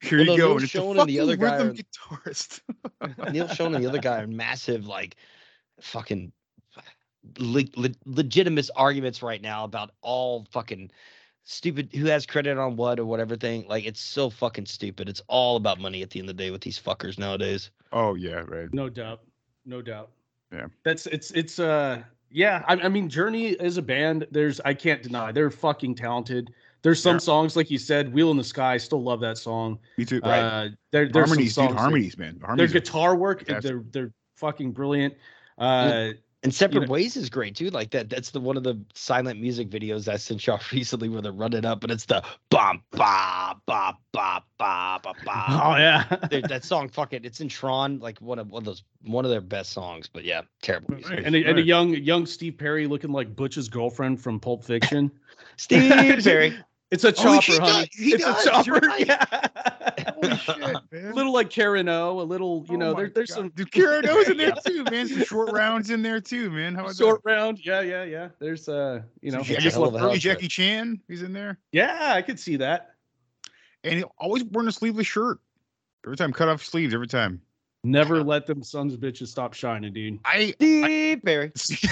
here Well, you go, Neal and it's the Schon and fucking the other guy are- guitarist. Neal Schon and the other guy are massive, like, fucking le- le- legitimate arguments right now about all fucking stupid who has credit on what or whatever thing. Like, it's so fucking stupid. It's all about money at the end of the day with these fuckers nowadays. Oh yeah, right. No doubt. No doubt. Yeah. That's it's it's uh yeah, I, I mean Journey is a band. There's I can't deny they're fucking talented. There's some Yeah. songs like you said, Wheel in the Sky, still love that song. Me too. Uh there there's harmonies, some dude. songs that- Harmonies, man. Their Harmonies. are- guitar work, fantastic. they're they're fucking brilliant. Uh And Separate know- Ways is great too. Like that. That's the one of the silent music videos I sent y'all recently where they're running up and it's the bum ba ba ba ba ba ba. oh yeah. Dude, that song, fuck it. It's in Tron, like one of one of those one of their best songs. But yeah, terrible music. And a, and a young young Steve Perry looking like Butch's girlfriend from Pulp Fiction. Steve Perry. It's a Oh, chopper, he honey. does- he it's does, a chopper. right. Yeah. Holy shit, man. a little like Karen O, a little, you Oh know, my there, there's God. some Dude, Kira knows in there too, man. Some short rounds in there too, man. How about short round. Yeah, yeah, yeah. There's uh, you know, that? It's Jackie, a hell of early Jackie Chan, he's in there, yeah, I could see that and he always wearing a sleeveless shirt. Every time, cut off sleeves. Every time. Never let them sons of bitches stop shining, dude. I Steve Perry, Steve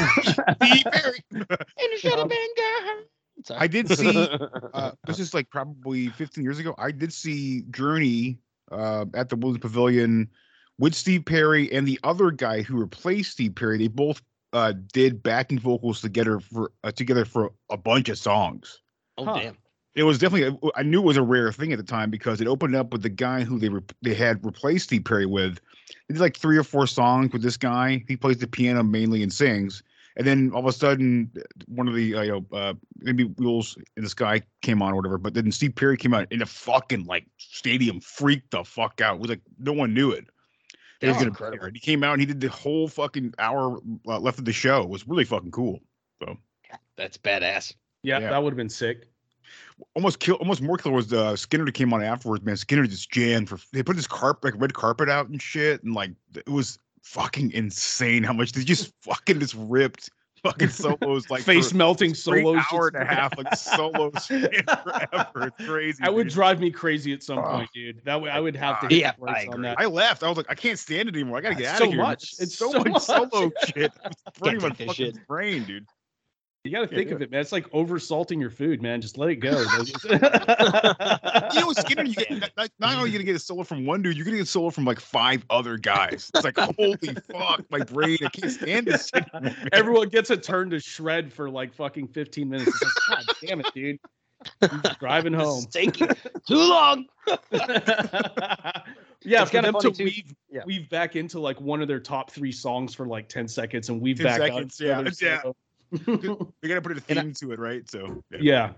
Perry, and shut up and I did see. Uh, this is like probably 15 years ago. I did see Journey uh, at the Woodlands Pavilion with Steve Perry and the other guy who replaced Steve Perry. They both uh, did backing vocals together for uh, together for a bunch of songs. Oh huh. damn! it was definitely I knew it was a rare thing at the time because it opened up with the guy who they re- they had replaced Steve Perry with. He did like three or four songs with this guy. He plays the piano mainly and sings. And then all of a sudden, one of the uh, you know uh, maybe Wheels in the Sky came on or whatever. But then Steve Perry came out in a fucking like stadium freaked the fuck out. It was like no one knew it. It was incredible. He came out and he did the whole fucking hour uh, left of the show. It was really fucking cool. So that's badass. yeah. yeah. that would have been sick almost kill almost more killer was uh, Skynyrd that came on afterwards. Man, Skynyrd just jammed for they put this carpet like red carpet out and shit, and like it was fucking insane how much they just fucking just ripped fucking solos like face melting solos hour and a half like solos forever. It's crazy. That would dude. drive me crazy at some point, dude. That way I would have to yeah, I, I left. I was like, I can't stand it anymore. I gotta get out so of here. Much. It's so, so much solo shit. It's pretty much fucking shit. brain, dude. You got to think of it, man. It's like oversalting your food, man. Just let it go. you know what's scary? You get, not, only are you going to get a solo from one dude, you're going to get a solo from like five other guys. It's like, holy fuck, my brain. I can't stand this shit. Everyone gets a turn to shred for like fucking 15 minutes. Like, God damn it, dude. Driving home. Thank you. too long. yeah, it's for them to weave, yeah. weave back into like one of their top three songs for like 10 seconds and weave 10 back seconds, up. Yeah, yeah. they gotta put a theme I, to it, right? So yeah. yeah.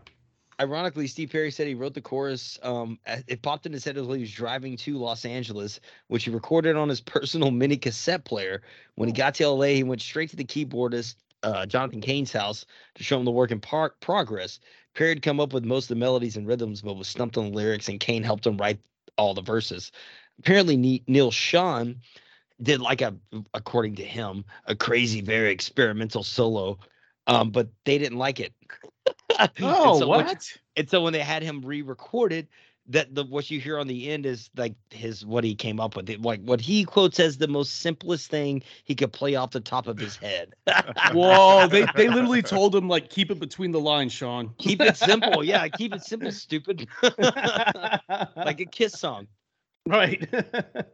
Ironically, Steve Perry said he wrote the chorus. Um, it popped in his head while he was driving to Los Angeles, which he recorded on his personal mini cassette player. When he got to LA, he went straight to the keyboardist uh, Jonathan Cain's house to show him the work in par- progress. Perry had come up with most of the melodies and rhythms, but was stumped on the lyrics, and Cain helped him write all the verses. Apparently, Neal Schon did like a, according to him, a crazy, very experimental solo um, but they didn't like it. oh, and so what? When, and so when they had him re-recorded, that the what you hear on the end is like his what he came up with, like what he quotes as the most simplest thing he could play off the top of his head. Whoa! They they literally told him like keep it between the lines, Schon. Keep it simple, yeah. Keep it simple, stupid. like a Kiss song. Right.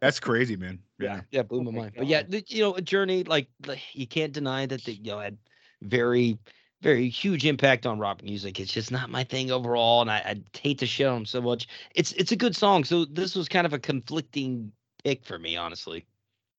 That's crazy, man. Yeah. Yeah, blew my oh my mind. But yeah, you know, a journey like, like you can't deny that the, you know had very very huge impact on rock music. It's just not my thing overall, and I, I hate to show them so much. It's it's a good song, so this was kind of a conflicting pick for me, honestly.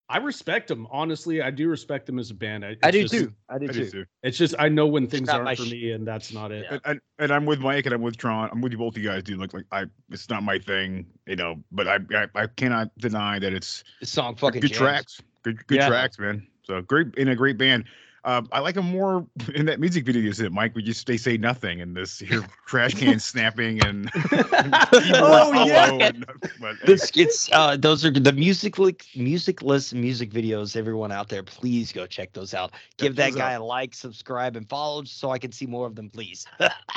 I respect them, honestly. I do respect them as a band. I, I do just, too. I do, I do too. too. It's just I know when things aren't for sh- me, and that's not it. Yeah. And, and, and, I'm with Mike, and I'm with Tron. I'm with you both, you guys, dude. Like, like I, it's not my thing, you know. But I, I, I cannot deny that it's this song fucking good jams. tracks, good, good yeah. tracks, man. So great in a great band. Um, I like him more in that music video you said, Mike. We just they say nothing, and this here trash can snapping and, oh, and oh yeah, and, but, uh, those are the musically musicless music videos. Everyone out there, please go check those out. Give that guy out. a like, subscribe, and follow so I can see more of them, please.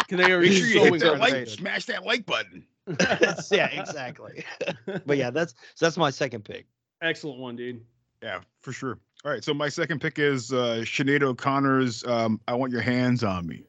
can they sure hit that like, smash that like button. yeah, exactly. but yeah, that's so that's my second pick. Excellent one, dude. Yeah, for sure. All right, so my second pick is uh, Sinead O'Connor's um, "I Want Your Hands on Me."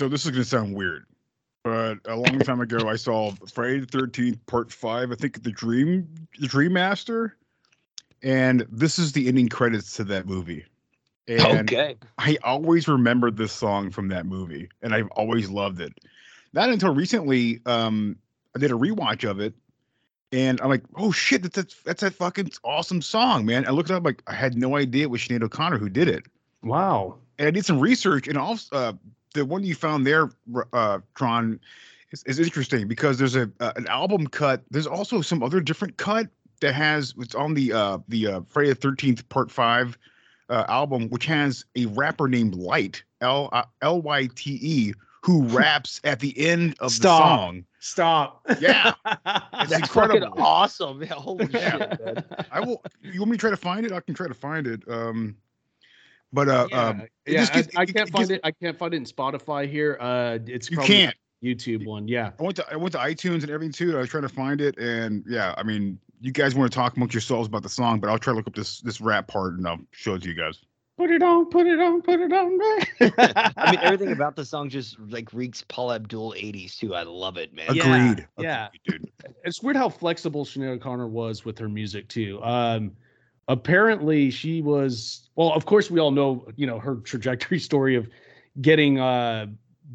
So this is gonna sound weird. But a long time ago, I saw Friday the Thirteenth Part Five. I think the Dream, the Dream Master, and this is the ending credits to that movie. And okay. I always remembered this song from that movie, and I've always loved it. Not until recently, um, I did a rewatch of it, and I'm like, "Oh shit, that's that's, that's a fucking awesome song, man!" I looked it up, like I had no idea it was Sinead O'Connor who did it, Wow. and I did some research, and also uh, the one you found there, uh, Tron, is, is interesting because there's a uh, an album cut. There's also some other different cut that has it's on the uh the uh, Friday the Thirteenth Part Five uh, album, which has a rapper named Lyte L uh, L Y T E who raps at the end of Stop. the song. Stop. Yeah, it's That's incredible. fucking awesome. Yeah, holy Yeah. shit, man. I will. You want me to try to find it? I can try to find it. Um, but uh, yeah, um, it yeah, just I, I can't it find gives- it. I can't find it in Spotify here. Uh, it's You probably can't. YouTube one. Yeah. I went to I went to iTunes and everything too. I was trying to find it, and yeah, I mean, you guys want to talk amongst yourselves about the song, but I'll try to look up this this rap part and I'll show it to you guys. Put it on. Put it on. Put it on. man. I mean, everything about the song just like reeks Paula Abdul 80s too. I love it, man. Yeah, Agreed. yeah. Dude. it's weird how flexible Sinead O'Connor was with her music too. Um, apparently she was well. Of course, we all know you know her trajectory story of getting uh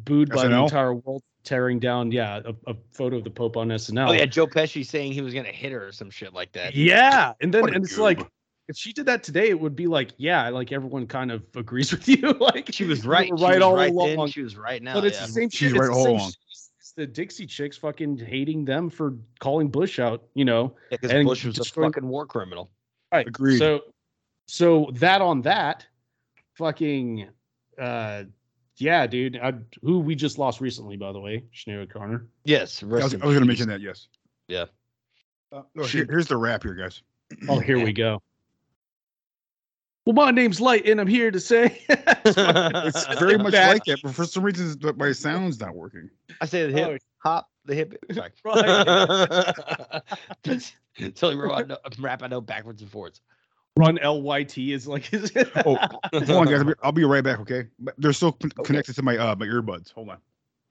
booed by the entire world, tearing down yeah a, a photo of the Pope on SNL. Oh yeah, Joe Pesci saying he was gonna hit her or some shit like that. Yeah, and then and it's goob. like if she did that today, it would be like yeah, like everyone kind of agrees with you. like She was right. right was all right along. then. She was right now. but it's yeah. the same. She's shit. right all along. the Dixie Chicks fucking hating them for calling Bush out. You know, because and Bush was a fucking war criminal. Right. Agreed. So, so that on that, fucking, uh, yeah, dude. I, who we just lost recently, by the way, Sinead O'Connor. Yes, I was, rest in I was going to mention that. Yes. Yeah. Uh, oh, here- here's the rap here, guys. Oh, here we go. Well, my name's Lyte, and I'm here to say It's very much Bad. like it, but for some reason, my sound's not working. I say the hip Oh, hop, the hip. Sorry. Totally wrong. No, I'm rap. I know backwards and forwards. Run LYT is like his. Oh, hold on, guys. I'll be, I'll be right back. Okay, they're still con- connected to my uh my earbuds. Hold on.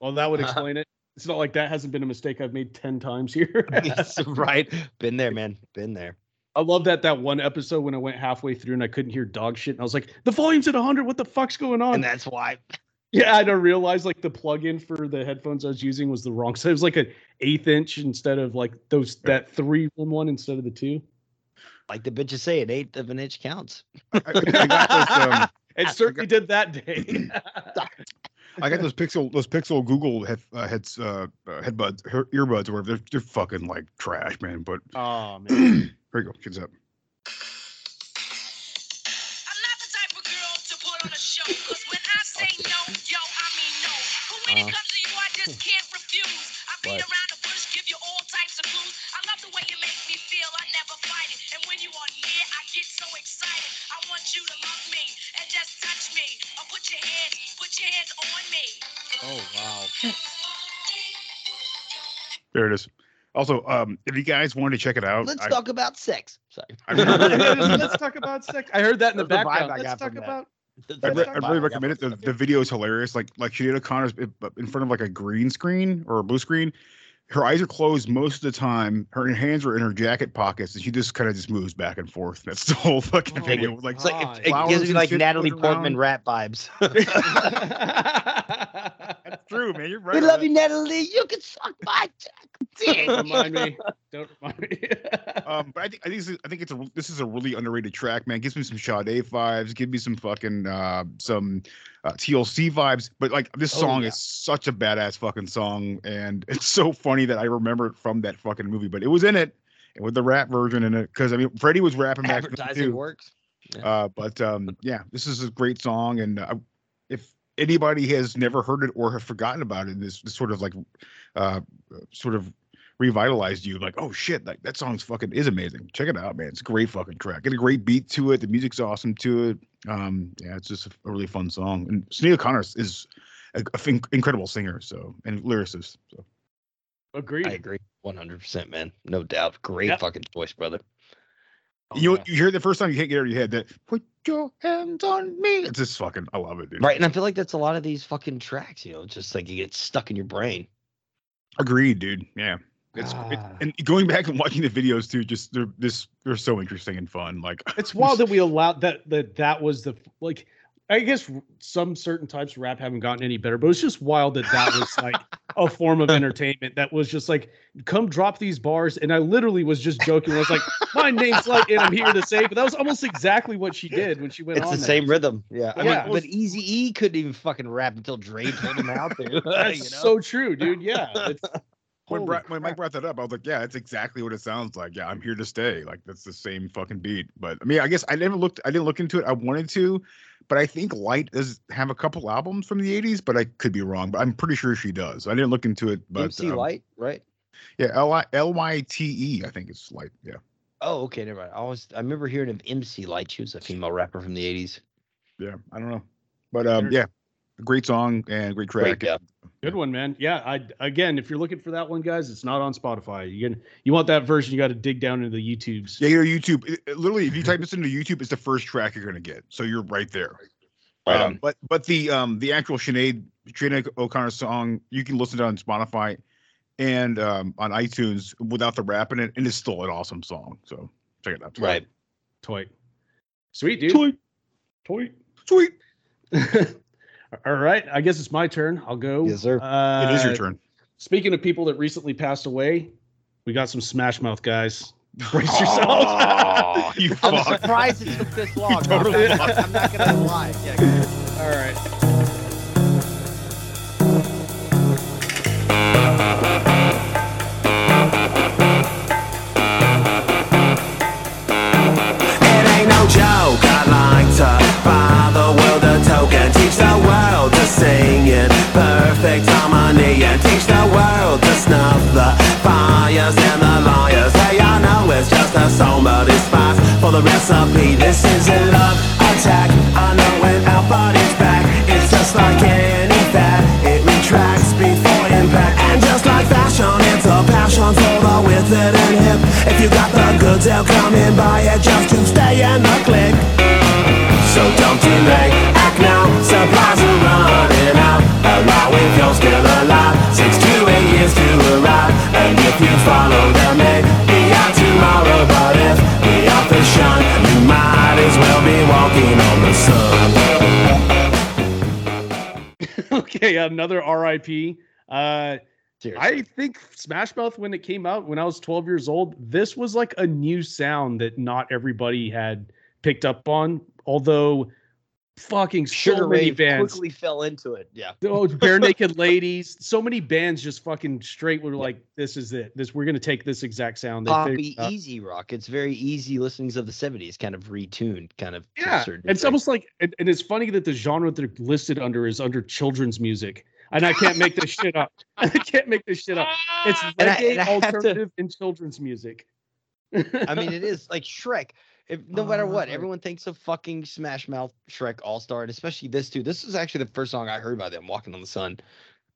well, that would explain it. It's not like that hasn't been a mistake I've made ten times here. Yes, right. Been there, man. Been there. I love that that one episode when I went halfway through and I couldn't hear dog shit, and I was like, "The volume's at 100. What the fuck's going on?" And that's why. Yeah, I don't realize like the plug-in for the headphones I was using was the wrong size. It was like an eighth inch instead of like those that three one one instead of the two. Like the bitches say, an eighth of an inch counts. I, I- I got those. Um, It certainly did that day. I got those Pixel those Pixel Google head, uh, heads uh, uh, headbuds her- earbuds or whatever. They're, they're fucking like trash, man. But oh man. here you go. kids up. I'm not the type of girl to put on a show. When it Uh-huh. comes to you, I just can't refuse. I beat What? around the bush, give you all types of clues. I love the way you make me feel. I never fight it. And when you are near, I get so excited. I want you to love me and just touch me. Or put your hands, put your hands on me. Oh wow. There it is. Also, um, if you guys want to check it out, Let's I, talk about sex. Sorry. I remember- Let's talk about sex. I heard that in the the background. Let's talk about. I, Let's re- I about really it. recommend it. The, the video is hilarious. Like like Sinead O'Connor's in in front of like a green screen or a blue screen. Her eyes are closed most of the time. Her hands are in her jacket pockets, and she just kind of just moves back and forth. That's the whole fucking Oh, video. Like It's like it, it gives me like Natalie Portman around. rap vibes. that's true, man. You're right. we love that. you, Natalie. You can suck my dick. Remind me. Don't remind me. Um, but I think I think this is, I think it's a this is a really underrated track, man. Gives me some Sade vibes. Give me some fucking uh, some uh, TLC vibes. But like this Oh, song yeah. is such a badass fucking song, and it's so funny that I remember it from that fucking movie. But it was in it, with the rap version in it, because I mean Freddie was rapping back Advertising too. works. Uh, but um, yeah, this is a great song, and uh, if anybody has never heard it or have forgotten about it, this, this sort of like uh, sort of revitalized you. Like, oh shit, like that song's fucking is amazing. Check it out, man. It's a great fucking track. Get a great beat to it. The music's awesome to it. Um, yeah, it's just a, a really fun song. And Sinead O'Connor is a, a incredible singer, so and lyricist. So Agreed. I agree, one hundred percent, man. No doubt. Great Yep. fucking choice, brother. Oh, you yeah. you hear the first time you can't get it out of your head that put your hands on me. It's just fucking. I love it, dude. Right, and I feel like that's a lot of these fucking tracks. You know, just like you get stuck in your brain. Agreed, dude. Yeah. It's it, Ah. and going back and watching the videos too, just they're this they're so interesting and fun. Like It's wild that we allowed that that that was the like. I guess some certain types of rap haven't gotten any better, but it's just wild that that was like a form of entertainment that was just like, come drop these bars. And I literally was just joking. I was like, my name's like, and I'm here to say, but that was almost exactly what she did when she went It's on. the there. same rhythm. Yeah. I mean, Yeah. but Easy E couldn't even fucking rap until Dre told him how to. That's you know? so true, dude. Yeah. It's, when, when Mike brought that up, I was like, yeah, that's exactly what it sounds like. Yeah, I'm here to stay. Like that's the same fucking beat. But I mean, I guess I never looked. I didn't look into it. I wanted to, but I think Lyte does have a couple albums from the '80s, but I could be wrong. But I'm pretty sure she does. I didn't look into it. But MC um, Lyte, right? yeah, L I L Y T E. I think it's Lyte. Yeah, Oh, okay, never mind. I always I remember hearing of MC Lyte. She was a female rapper from the '80s. yeah. I don't know, but um, yeah, great song and great track. Great, yeah. Good one, man. Yeah, I again, if you're looking for that one, guys, it's not on Spotify. You can you want that version, you got to dig down into the YouTubes. Yeah, you know, YouTube. it- it- literally, if you type this into YouTube, it's the first track you're gonna get. So you're right there. Right um, but but the um the actual Sinead Sinead O'Connor song, you can listen to it on Spotify and um on iTunes without the rap in it, and it's still an awesome song. So check it out. Right. Toy. Sweet, dude. Toy. Toy. Sweet. All right. I guess it's my turn. I'll go. Yes, sir. Uh, it is your turn. Speaking of people that recently passed away, we got some Smash Mouth guys. Brace yourselves. Oh, you I'm fuck. surprised it took this long. totally I'm, not, I'm not gonna lie. Yeah. All right. The fires and the liars. Hey, I know it's just a song, but it's spice for the recipe This is a love attack, I know when our body's back. It's just like any fat, it retracts before impact. And just like fashion, it's a passion for the withered and hip. If you got the goods, they'll come and buy it just to stay in the click. So don't delay, act now, supplies are running out. Allow alive, six to to arrive And if you follow them, may be out tomorrow But if we are the shine, you might as well be walking on the sun okay, another RIP. Uh, Seriously. I think Smash Mouth, when it came out when I was 12 years old, this was like a new sound that not everybody had picked up on. Although, fucking so Sugar many bands, quickly fell into it. Yeah. oh, bare naked ladies, so many bands just fucking straight were like, "This is it. This we're gonna take this exact sound." They Poppy easy rock. It's very easy listenings of the 70s, kind of retuned, kind of. Yeah, it's degree. almost like, and, and it's funny that the genre they're listed under is under children's music, and I can't make this shit up. I can't make this shit up. It's And I- and I to- alternative, and children's music. I mean, it is like Shrek. If no matter Oh, what, everyone thinks of fucking Smash Mouth Shrek All Star, and especially this too. This is actually the first song I heard by them, "Walking on the Sun,"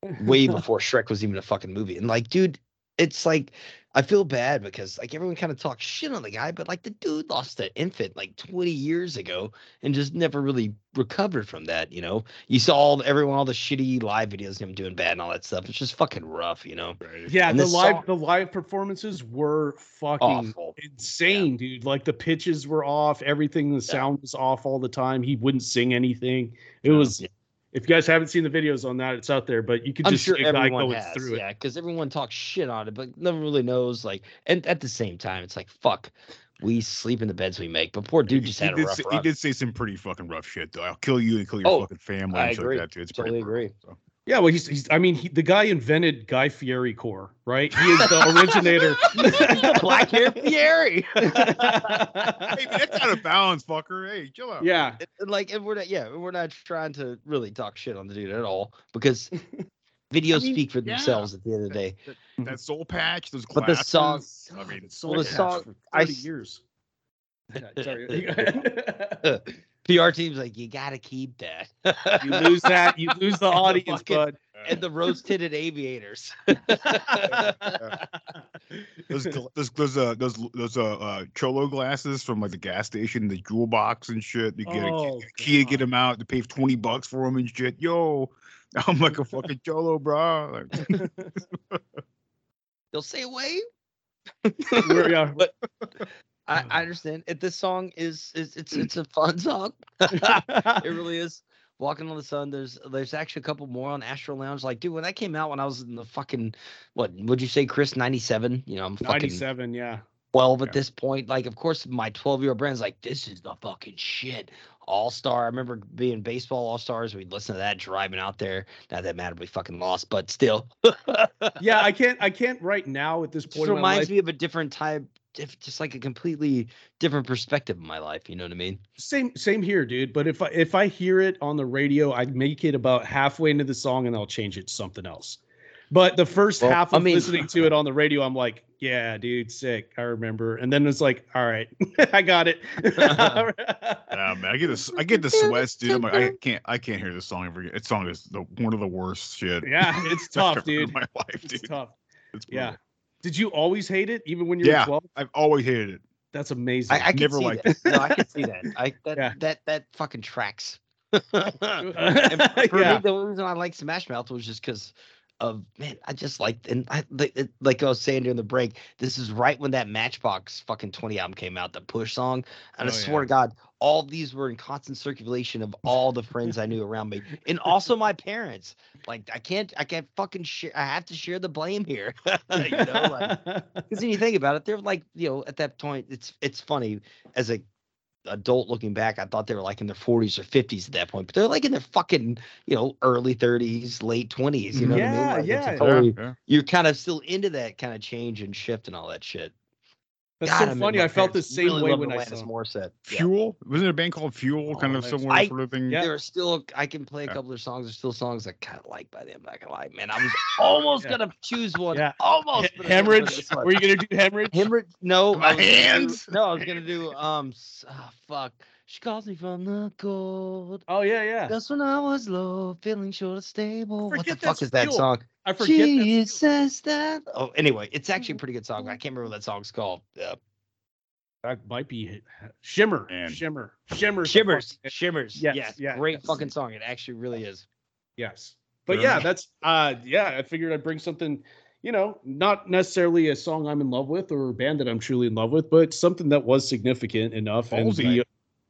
way before Shrek was even a fucking movie. And like, dude, it's like I feel bad because like everyone kind of talks shit on the guy, but like the dude lost an infant like 20 years ago and just never really recovered from that. You know, you saw all everyone all the shitty live videos of him doing bad and all that stuff. It's just fucking rough, you know. Yeah, And the live song- the live performances were fucking Awful. insane, dude. Like the pitches were off, everything, the sound was off all the time. He wouldn't sing anything. It was. Yeah. If you guys haven't seen the videos on that, it's out there. But you could I'm just sure see a guy everyone going has, through it. yeah, because everyone talks shit on it, but no one really knows. Like, and at the same time, it's like, fuck, we sleep in the beds we make. But poor dude just he, had a did rough say, he did say some pretty fucking rough shit though. I'll kill you and kill your Oh, fucking family I and agree. like that too. It's Totally pretty agree. brutal, so. Yeah, well, he's, he's I mean, he, the guy invented Guy Fieri core, right? He is the originator. Black hair Fieri. Hey, man, that's out of bounds, fucker. Hey, chill out. yeah, And, like, and we're not, yeah, we're not trying to really talk shit on the dude at all because videos mean, speak for yeah. themselves at the end of the day. That soul patch, those glasses. But the glasses. song- I mean, it's Well, the Patch song- for I years. Sorry. PR team's like, you gotta keep that. you lose that, you lose the audience, Fucking- bud. and the rose tinted aviators. those gl- those those uh those those uh, uh cholo glasses from like the gas station, the jewel box and shit. You get Oh, a key, get them out. They pay twenty bucks for them and shit. Yo, I'm like a fucking cholo, bro. Like, They'll say away. We're- yeah, but I, I mm-hmm. understand. If this song is is it's it's a fun song. it really is. Walking on the Sun. There's there's actually a couple more on Astro Lounge. Like, dude, when that came out when I was in the fucking what would you say, Chris? Ninety seven. You know, I'm fucking 97, yeah. 12 at this point. Like, of course, my 12 year old brand's like, this is the fucking shit. All star. I remember being baseball all stars. We'd listen to that driving out there. Not that matter, we fucking lost, but still. Yeah, I can't I can't right now at this point in my reminds life. me of a different type, diff- just like a completely different perspective in my life. You know what I mean? Same same here, dude. But if I if I hear it on the radio, I'd make it about halfway into the song and I'll change it to something else. But the first Well, half I of mean- listening to it on the radio, I'm like, yeah, dude, sick. I remember. And then it's like, all right, I got it. yeah, man, I get this, I get the sweats, dude. I'm like, I can't, I can't hear this song ever again. This song is the one of the worst shit. yeah, it's tough, ever heard in dude. My life, dude. It's tough. It's Yeah. Brutal. Did you always hate it, even when you were Yeah, 12? I've always hated it. That's amazing. I, I can Never liked that. No, I can see that. I that Yeah. that that fucking tracks. for Yeah. me, the reason I like Smash Mouth was just because of man, I just like and I like, like I was saying during the break. This is right when that Matchbox fucking twenty album came out, the Push song, and I Oh, swear to God, all these were in constant circulation of all the friends I knew around me, and also my parents. Like I can't, I can't fucking share. I have to share the blame here. you know, like because then you think about it, they're like, you know, at that point, it's it's funny as a adult looking back, I thought they were like in their 40s or 50s at that point, but they're like in their fucking, you know, early 30s, late 20s. You know what I mm-hmm. mean? Like, yeah. totally- yeah. You're kind of still into that kind of change and shift and all that shit. That's God, so funny. I felt the same really way loved when I Alanis saw. Morissette. Yeah. Fuel wasn't it a band called Fuel, kind Oh, of that's- similar I- sort of thing. Yeah. There are still, I can play a Yeah. couple of songs. There's still songs I kind of like by them. Not gonna lie, man. I was almost Yeah. gonna choose one. Yeah. Almost. He- but I didn't for hemorrhage. one. Were you gonna do hemorrhage? Hemorrhage? No, My I do- hands. no, I was gonna do um. Oh, fuck. She calls me from the cold. Oh yeah, yeah. Just when I was low, feeling short of stable. What the fuck is that Fuel. song? I forget. that's you. Jesus, that. Oh, anyway, it's actually a pretty good song. I can't remember what that song's called. Uh, That might be Shimmer. Man. Shimmer. Shimmer. Shimmers. Shimmers. Yes, Yes. yeah, Great yes. fucking song. It actually really is. Yes. But yeah, that's uh yeah, I figured I'd bring something, you know, not necessarily a song I'm in love with or a band that I'm truly in love with, but something that was significant enough. And Ballsy.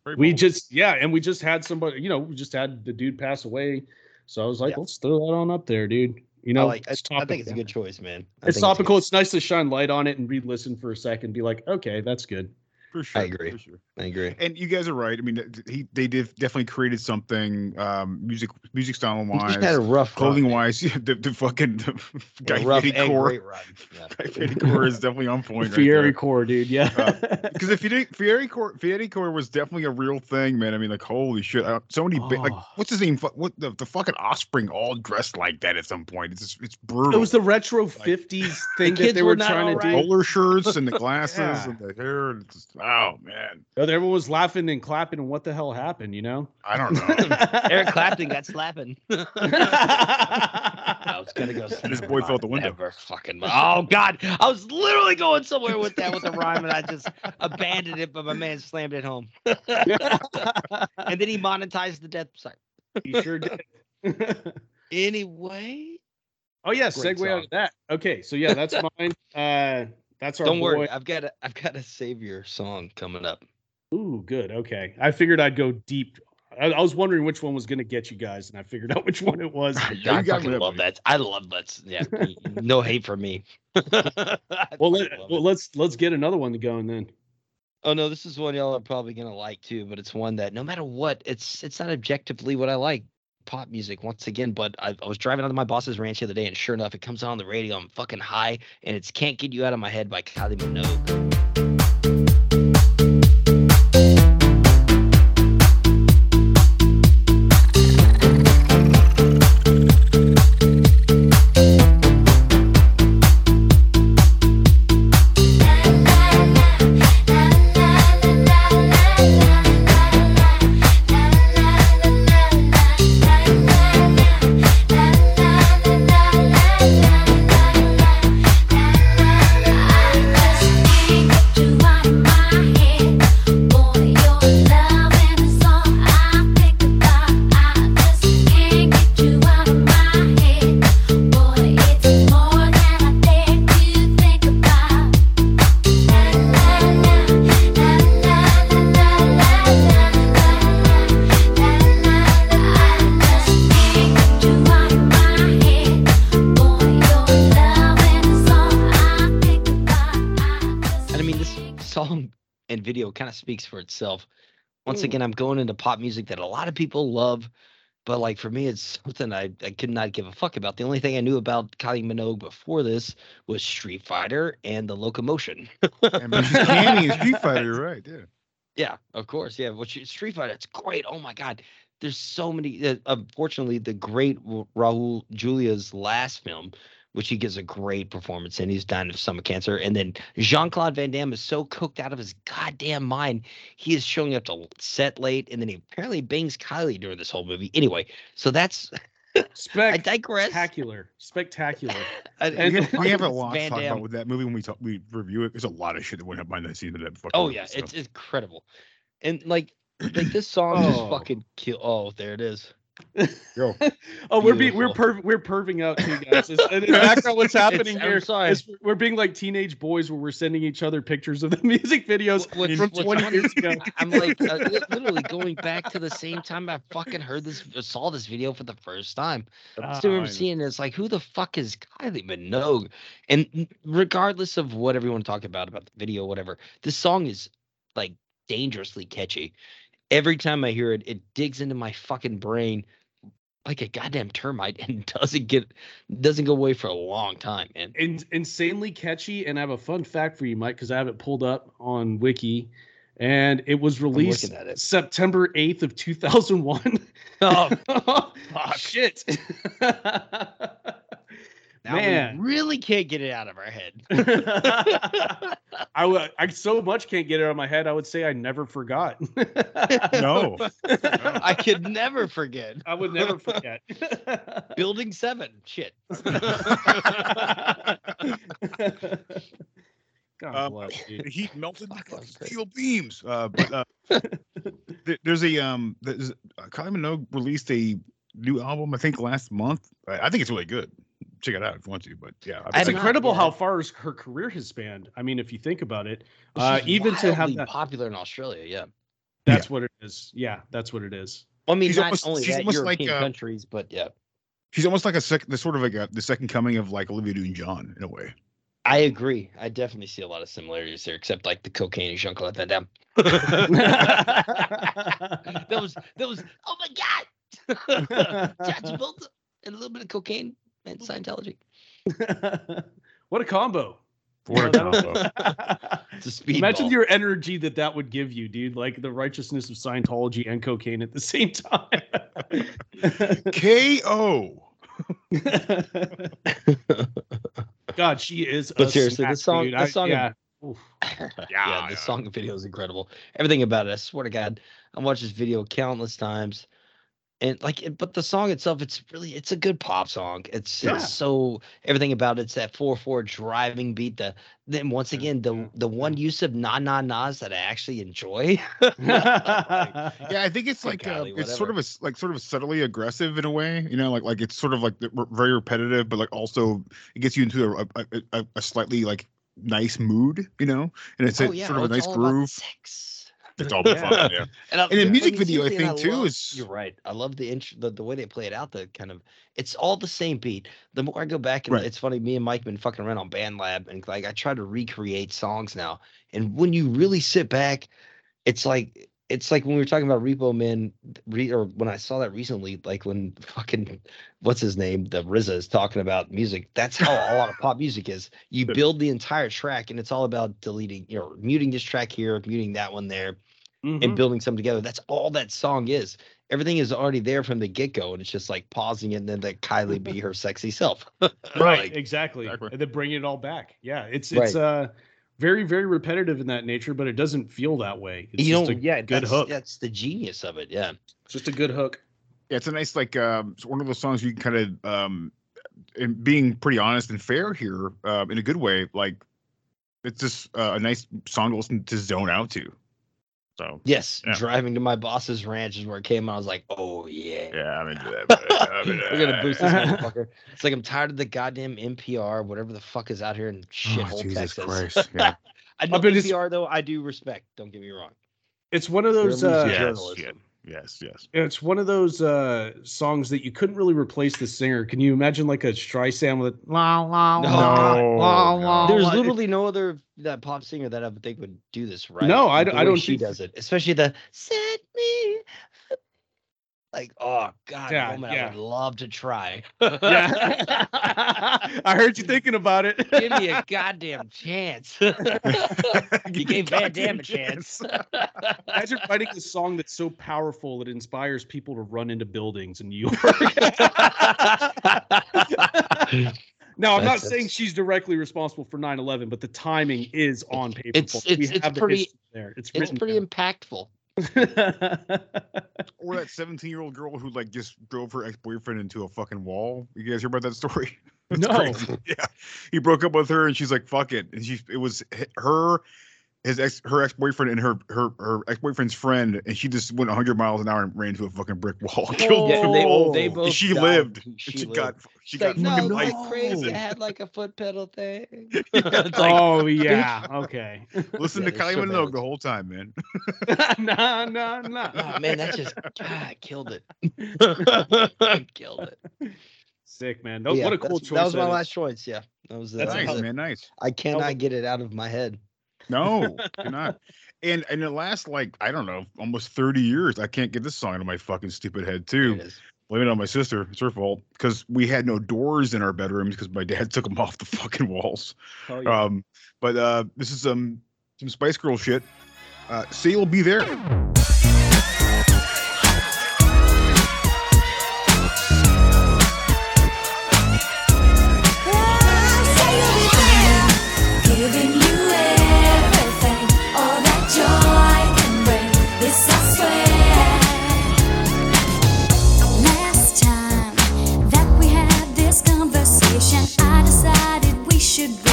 We, Very we bold. just yeah, and we just had somebody, you know, we just had the dude pass away. So I was like, Yeah. let's throw that on up there, dude. You know, I, like, I, it's I think it's a good choice, man. I It's topical. good- It's nice to shine light on it and re-listen for a second. Be like, okay, that's good. For sure. I agree. For sure. I agree. And you guys are right. I mean, he they did definitely created something um music music style He wise, just had a rough clothing run, wise. Yeah, the, the fucking the man. Guy a rough Fieri and core. great run. Yeah. Guy Fieri core is definitely on point. right Fieri there. core, dude. Yeah. Because if you didn't, Fieri core, Fieri core was definitely a real thing, man. I mean, like holy shit, uh, so many ba- like Oh. what's his name? What the, the fucking Offspring all dressed like that at some point. It's just, it's brutal. it was the retro 50s thing that they were were trying to alright. do. bowler shirts and the glasses Yeah. and the hair. And just, oh man, Oh, everyone was laughing and clapping, and what the hell happened? You know? I don't know. Eric Clapton got slapping. I was gonna go. This boy fell out the window. Never fucking. Oh God! I was literally going somewhere with that with the rhyme, and I just abandoned it. But my man slammed it home. and then he monetized the death. site. he sure did. Anyway, oh yeah, Great segue out of that. Okay, so yeah, that's mine. Uh, that's our don't boy. worry. I've got a I've got a savior song coming up. Ooh, good. Okay, I figured I'd go deep. I, I was wondering which one was going to get you guys, and I figured out which one it was. I, I fucking love buddy. that. I love that. Yeah, no hate for me. Well, let, well, it. let's let's get another one going then. Oh no, this is one y'all are probably gonna like too, but it's one that no matter what, it's it's not objectively what I like. Pop music once again, but I, I was driving out to my boss's ranch the other day, and sure enough, it comes on the radio. I'm fucking high, and it's "Can't Get You Out of My Head" by Kylie Minogue. For itself. Once Ooh. again, I'm going into pop music that a lot of people love, but like for me, it's something I, I could not give a fuck about. The only thing I knew about Kylie Minogue before this was Street Fighter and the Locomotion. And but she's Cammy in Street Fighter, you're right? Yeah. Yeah, of course. Yeah, which Street Fighter, it's great. Oh my god, there's so many. Uh, unfortunately, the great Ra- Raul Julia's last film, which he gives a great performance in, he's dying of stomach cancer, and then Jean Claude Van Damme is so cooked out of his goddamn mind, he is showing up to set late, and then he apparently bangs Kylie during this whole movie. Anyway, so that's I digress. Spectacular. Spectacular. And- we have, we have a lot Van to talk about with that movie when we talk we review it. There's a lot of shit that went up behind the scenes of that fucking Oh movie, yeah, so. it's incredible, and like like this song just Oh. fucking kill. Oh, there it is. Yo. Oh, we're being we're perv- we're perving out too, guys. It's, in the background, what's happening I'm here sorry. is we're being like teenage boys where we're sending each other pictures of the music videos What's- from what's 20 funny- years ago. I'm like uh, literally going back to the same time I fucking heard this, uh, saw this video for the first time. I still Ah, remember seeing it. It's like, who the fuck is Kylie Minogue? And regardless of what everyone talked about about the video, whatever, this song is like dangerously catchy. Every time I hear it, it digs into my fucking brain like a goddamn termite and doesn't get doesn't go away for a long time, man. In, insanely catchy, and I have a fun fact for you, Mike, because I have it pulled up on Wiki, and it was released it. September 8th of 2001. Oh, shit! now Man. we really can't get it out of our head. I, w- I so much can't get it out of my head. I would say I never forgot. no. I could never forget. I would never forget. Building seven. Shit. God Um, bless you. the heat melted like steel beams. Uh, but uh, th- there's a um, there's, uh, Kylie Minogue released a new album I think last month. I, I think it's really good. Check it out if you want to. But yeah, It's have not incredible how far her career has spanned. I mean, if you think about it, uh, even to have wildly that, popular in Australia. Yeah. that's what it is. Yeah, that's what it is. I mean, She's not almost- only she's that, almost like, European uh, countries, but yeah. she's almost like a sec, the sort of like a, the second coming of like Olivia Newton-John in a way. I agree. I definitely see a lot of similarities there, except like the cocaine and Jean Claude Van Damme. that was that was oh my god, John Travolta and a little bit of cocaine and mm-hmm. Scientology. what a combo! What a combo. It's a speedball. Imagine your energy that that would give you, dude. Like the righteousness of Scientology and cocaine at the same time. K.O. God, she is. But a seriously, snack, this song, dude. this I- song, yeah. yeah, Yeah, this yeah. song and video is incredible. Everything about it, I swear to God, I watched this video countless times, and like, but the song itself, it's really, it's a good pop song. It's, Yeah. it's so everything about it's that four four driving beat. The then once again, the the one use of na na nas that I actually enjoy. Yeah, I think it's like uh, Kylie, it's sort of a like sort of subtly aggressive in a way, you know, like like it's sort of like very repetitive, but like also it gets you into a a, a, a slightly like nice mood, you know, and it's a, oh yeah, sort oh, of a nice groove. Sex. It's all about fun, yeah. And, I, And the I music video, I seriously, and think, too, love- is- You're right. I love the int- the the way they play it out. The kind of it's all the same beat. The more I go back and Right. it's funny. Me and Mike been fucking around on BandLab and like I try to recreate songs now. And when you really sit back, it's like it's like when we were talking about Repo Man, re, or when I saw that recently, like when fucking what's his name, the RZA is talking about music. That's how a lot of pop music is. You build the entire track, and it's all about deleting, you know, muting this track here, muting that one there Mhm. and building something together. That's all that song is. Everything is already there from the get go, and it's just like pausing it and then let Kylie be her sexy self. right Like, exactly. Exactly. and then bringing it all back yeah it's it's Right. uh very very repetitive in that nature but it doesn't feel that way it's you just know, a yeah, good that's, hook That's the genius of it. Yeah. it's just a good hook Yeah, it's a nice like um it's one of those songs you can kind of um and being pretty honest and fair here, um, in a good way, like it's just uh, a nice song to listen to zone out to. So Yes. Yeah. Driving to my boss's ranch is where it came. out. I was like, oh yeah. yeah, I'm into that. buddy. I'm into We're gonna boost this motherfucker. It's like I'm tired of the goddamn NPR, whatever the fuck is out here in shithole Oh, Jesus Texas. Christ. Yeah. I know but it's- NPR though. I do respect. Don't get me wrong. it's one of those They're uh Yes, journalism. Yes, yes. It's one of those uh, songs that you couldn't really replace the singer. Can you imagine like a Streisand with la la No. la No, la la? There's la? literally no other that pop singer that I would think would do this right. No, I don't- I don't She think- does it, especially the set me. Like, oh god, Yeah, woman, I would love to try. Yeah. I heard you thinking about it. Give me a goddamn chance. you gave Van Damme goddamn a chance. Imagine writing a song that's so powerful it inspires people to run into buildings in New York. now, I'm not saying she's directly responsible for 9/11, but the timing is on paper. It's- folks. it's- it's have pretty- history there. It's it's written. pretty impactful. Or that 17 year old girl who like just drove her ex boyfriend into a fucking wall. You guys hear about that story? No. crazy. Yeah. He broke up with her and she's like, fuck it. And she it was her his ex her ex boyfriend and her her her ex boyfriend's friend, and she just went 100 miles an hour and ran into a fucking brick wall. and Killed Yeah, them they, all. they And she died. lived. She, She, lived. got she It's got like, no, fucking like life. crazy. I had like a foot pedal thing. It's like, oh yeah, okay. Listen Yeah, to there's Kylie so Minogue bad. the whole time, man. nah, nah, nah. oh man, that just God, killed it. killed it. sick, man. That, Yeah, what a cool choice. That was my last choice. Yeah, that was. That's uh, nice, that- man. Nice. I cannot get it out of my head. No, you're not. And in the last like I don't know, almost 30 years, I can't get this song out of my fucking stupid head too. it. Blame it on my sister. It's her fault because we had no doors in our bedrooms because my dad took them off the fucking walls. Oh, yeah. Um, but uh, this is some some Spice Girl shit. Uh, say you'll be there. Should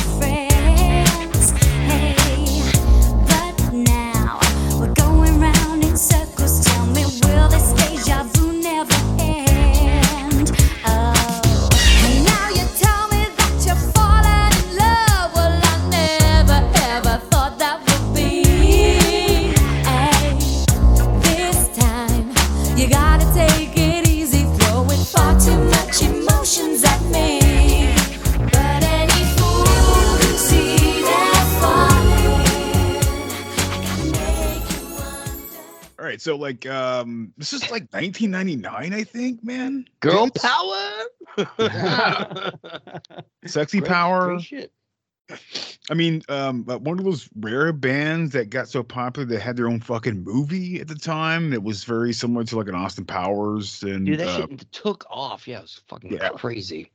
right, so like um, this is like 1999, I think, man. Girl Dudes, power. Yeah. sexy Great- power. great shit. I mean, um, but one of those rare bands that got so popular that had their own fucking movie at the time that was very similar to like an Austin Powers and Dude, that uh, shit took off. Yeah, it was fucking yeah. crazy.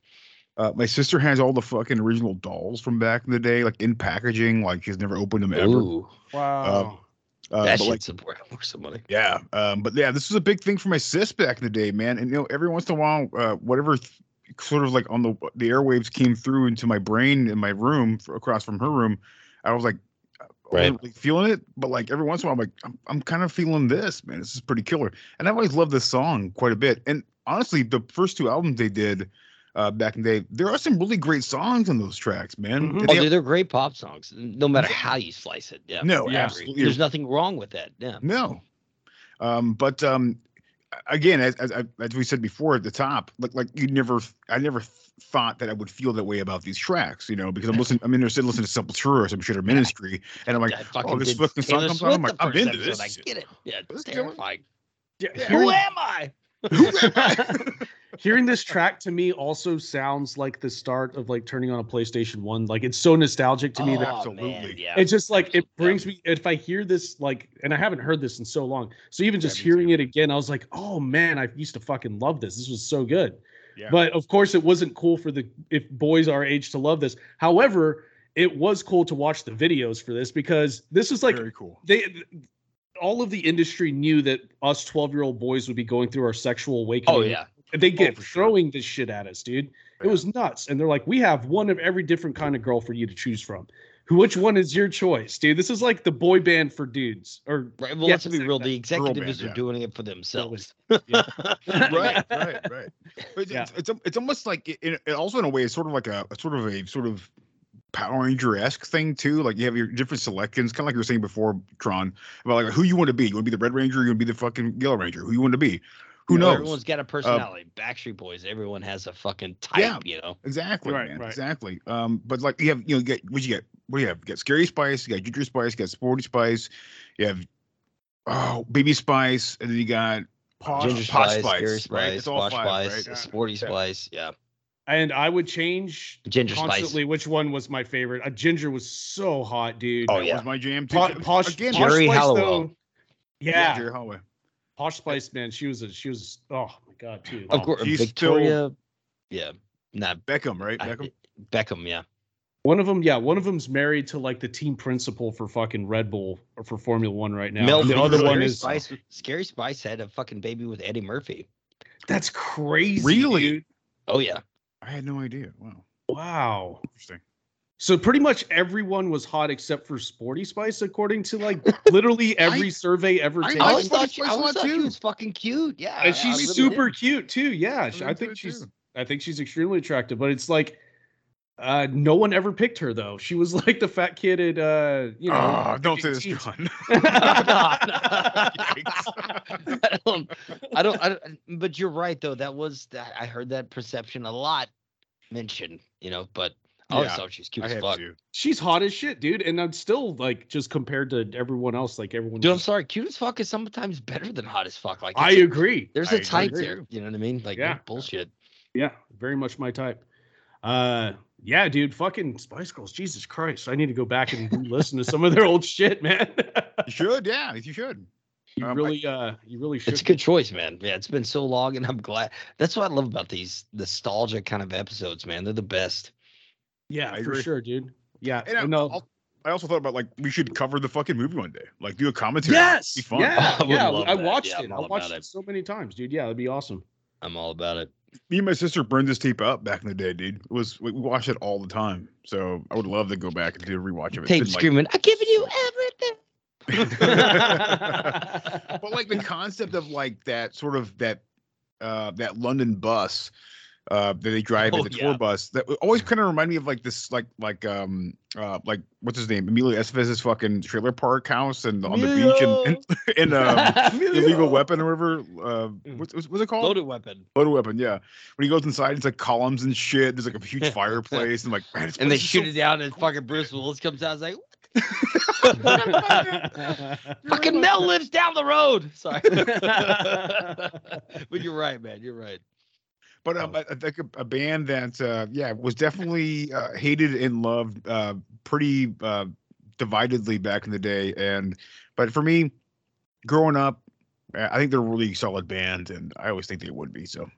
uh, my sister has all the fucking original dolls from back in the day, like in packaging, like she's never opened them ever. Ooh, wow. Uh, that but, like, shit's worth some money. Yeah, um, but yeah, this was a big thing for my sis back in the day, man. And you know, every once in a while, uh, whatever th- sort of like on the the airwaves came through into my brain in my room across from her room, I was like, Right. really feeling it, but like every once in a while, I'm like, I'm, I'm kind of feeling this, man. This is pretty killer. And I've always loved this song quite a bit. And honestly, the first two albums they did uh, back in the day, there are some really great songs on those tracks, man. Mhm. And Oh, they have- dude, they're great pop songs, no matter how you slice it. Yeah. No, I agree. absolutely. There's nothing wrong with that. Yeah. No. Um, but um, again, as, as as we said before at the top, like like you never, I never thought that I would feel that way about these tracks, you know, because I'm listening, I'm interested in listening to Sepultura or some shit or Ministry, and I'm like, oh, this did fucking song comes on, I'm like, I'm first into this. episode, I get it. Yeah, it's terrifying. Yeah, Yeah. Who am I? Who am I? hearing this track to me also sounds like the start of like turning on a PlayStation One. Like it's so nostalgic to me that Oh, absolutely. man, yeah. it's just like it Absolutely. brings me if i hear this like and i haven't heard this in so long so even just me hearing too. it again i was like oh man i used to fucking love this this was so good Yeah. but of course it wasn't cool for the if boys our age to love this however it was cool to watch the videos for this because this was like Very cool. they all of the industry knew that us 12 year old boys would be going through our sexual awakening Oh yeah. and they oh, get for sure. throwing this shit at us, dude. It was nuts. And they're like, we have one of every different kind of girl for you to choose from. Who, which one is your choice, dude? This is like the boy band for dudes. Or Right. Well, Yeah, let's be real. The girl band, executives are yeah. doing it for themselves. right, right, right. But Yeah. it's, it's it's almost like it, it, it also in a way it's sort of like a, a sort of a sort of Power Ranger esque thing too. Like you have your different selections, kind of like you were saying before, Tron, about like who you want to be. You want to be the Red Ranger, you want to be the fucking Yellow Ranger. Who you want to be? Who You know, knows? Everyone's got a personality. Backstreet Boys, everyone has a fucking type, Yeah. you know. Exactly, Right, man. right. Exactly. Um, but like you have, you know, you get what you get. What do you have? You got Scary Spice, you got Ginger Spice, you got Sporty Spice, you have oh Baby Spice, and then you got Posh, Ginger Posh Spice, Spice, Scary right? Spice, It's all Posh five, Spice, right? Sporty Yeah. Spice, yeah. And I would change Ginger Spice. constantly which one was my favorite. A ginger was so hot, dude. Oh, That yeah. was my jam. Po- posh, Again, posh Geri Spice, though- Yeah, Geri Halliwell. Posh Spice, man. She was a she was. Oh my god, too. Of course, oh, she's Victoria. Yeah. Nah, Beckham, right? I- Beckham. Beckham, yeah. One of them, yeah, one of them's married to like the team principal for fucking Red Bull or for Formula One right now. Mel and the Scary other one is Spice, Scary Spice had a fucking baby with Eddie Murphy. that's crazy. Really? dude. Oh yeah. I had no idea. Wow, Wow. interesting. So pretty much everyone was hot except for Sporty Spice, according to like literally every survey ever I- taken. I I always like thought, she, I a always thought she was fucking cute. Yeah. and she's super did. cute too. Yeah, I I think she's too. I think she's extremely attractive, but it's like uh no one ever picked her though. She was like the fat kid at uh you know Ah, don't say this, Teens. John. I don't, I don't, I don't, but you're right though. That was that I heard that perception a lot mentioned, you know, but I always Yeah, thought she's cute I as fuck. to. She's hot as shit, dude, and I'm still like just compared to everyone else, like everyone. Dude, I'm sorry, cute as fuck is sometimes better than hot as fuck. Like I it's- agree. there's I a type agree. there. You know what I mean? Like Yeah. bullshit. Yeah, very much my type. Uh yeah, dude, fucking Spice Girls. Jesus Christ. I need to go back and listen to some of their old shit, man. You should, yeah, you should. you Um, I- really uh you really should It's a good choice, man. Yeah, it's been so long, and I'm glad. That's what I love about these nostalgia kind of episodes, man. They're the best. Yeah, I for agree. sure, dude. Yeah. And I, no. I'll- I also thought about like we should cover the fucking movie one day, like do a commentary. Yes. Be fun. Yeah. I yeah. I watched Yeah, it. I'm I all watched it it. so many times, dude. Yeah, that'd be awesome. I'm all about it. Me and my sister burned this tape up back in the day, dude. It was we, we watched it all the time, so I would love to go back and do a rewatch of it. Tape It's been, screaming, "I'm giving you everything." but like the concept of like that sort of that uh that London bus uh that they drive in Oh, the tour bus that always kind of remind me of like this like like um uh like what's his name Emilio Estevez's fucking trailer park house and on the beach and and, and um illegal weapon or whatever uh what's, what's what's it called Loaded weapon. Loaded weapon, yeah. When he goes inside, it's like columns and shit. There's like a huge fireplace, and like, man, And they shoot it down, and fucking Bruce Willis comes out. and like, fucking Mel lives down the road. Sorry, but you're right, man. You're right. But um, I, I think a, a band that, uh, yeah, was definitely uh, hated and loved uh, pretty uh, dividedly back in the day. And but for me, growing up, uh, I think they're a really solid band, and I always think they would be. So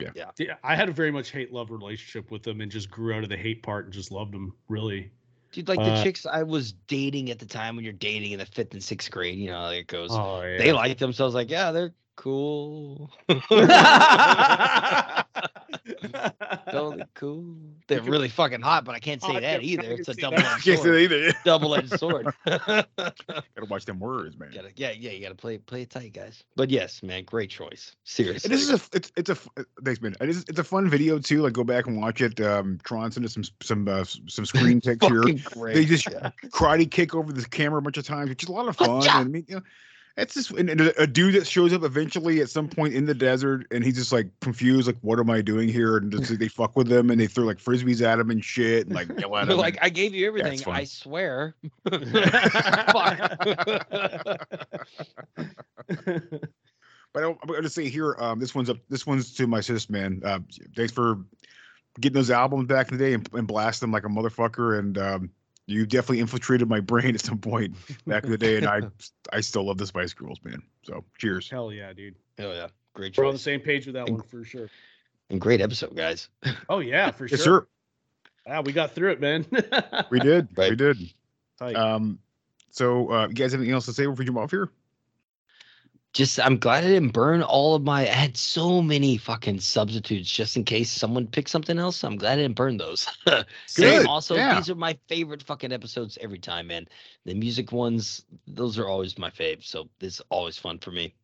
yeah, yeah. Yeah, I had a very much hate love relationship with them and just grew out of the hate part and just loved them really. Dude, like the Uh, chicks I was dating at the time when you're dating in the fifth and sixth grade, you know how it goes. Oh, yeah. They like themselves like, yeah, they're cool. totally cool. They're really fucking hot, but I can't say Oh, I that can- I either. It's a double that. I edged can't say sword. that either. Double edged sword. Gotta watch them words, man. Gotta, yeah, yeah, you gotta play play it tight, guys. But yes, man, great choice. Seriously. And this is a it's it's a f- thanks man. It is it's a fun video too. Like go back and watch it. Um, Tron sent us some some uh, some screen pics here. great. They just yeah. karate kick over the camera a bunch of times, which is a lot of fun. And I mean, you know, it's just a, dude that shows up eventually at some point in the desert, and he's just like confused, like, "What am I doing here?" And just, like, they fuck with him, and they throw like frisbees at him and shit, and like yell at him. like, I gave you everything. fun. I swear. But I, I'm going to say here, um, this one's up. This one's to my sis, man. Uh, thanks for getting those albums back in the day and, and blast them like a motherfucker. And um, you definitely infiltrated my brain at some point back in the day, and I I still love the Spice Girls, man. So cheers. Hell yeah, dude. oh yeah, great We're on the same page with that one for sure. and great episode, guys. Oh yeah, for sure. Yes, sir. Yeah, we got through it, man. We did. We did. Tight. Um, so uh, you guys have anything else to say before we jump off here? Just I'm glad I didn't burn all of my. I had so many fucking substitutes just in case someone picked something else. I'm glad I didn't burn those. Same. Good, Also, yeah. these are my favorite fucking episodes every time, man. The music ones, those are always my fave. So this is always fun for me.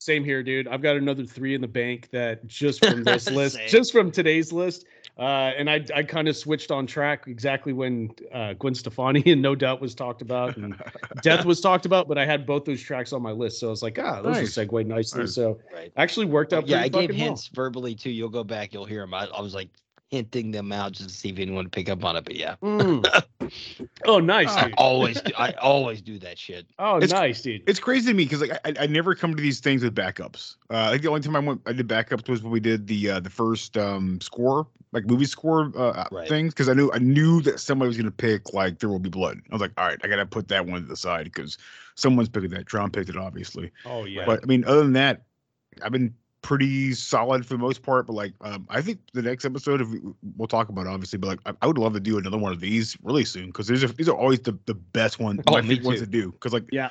Same here, dude. I've got another three in the bank that just from this list, just from today's list, Uh, and I I kind of switched on track exactly when uh, Gwen Stefani and No Doubt was talked about and Death was talked about, but I had both those tracks on my list, so I was like, ah, those Nice. will segue nicely. Nice. So Right. actually worked out. yeah, I gave fucking well. hints verbally too. You'll go back, you'll hear them. I, I was like hinting them out just to see if anyone would pick up on it. But yeah, Mm. oh, nice, I dude. always do, I always do that shit. Oh, It's- nice, dude. It's crazy to me because like I, I never come to these things with backups. Uh, I think the only time I went I did backups was when we did the uh, the first um, score, like movie score uh, Right. things, because I knew I knew that somebody was gonna pick like There Will Be Blood. I was like, all right, I gotta put that one to the side because someone's picking that. Tron picked it, obviously. Oh yeah. But I mean, other than that, I've been pretty solid for the most part. But like, um, I think the next episode, we, we'll talk about it, obviously, but like, I, I would love to do another one of these really soon because these are these are always the, the best ones, Oh, my favorite ones to do. Because like, yeah.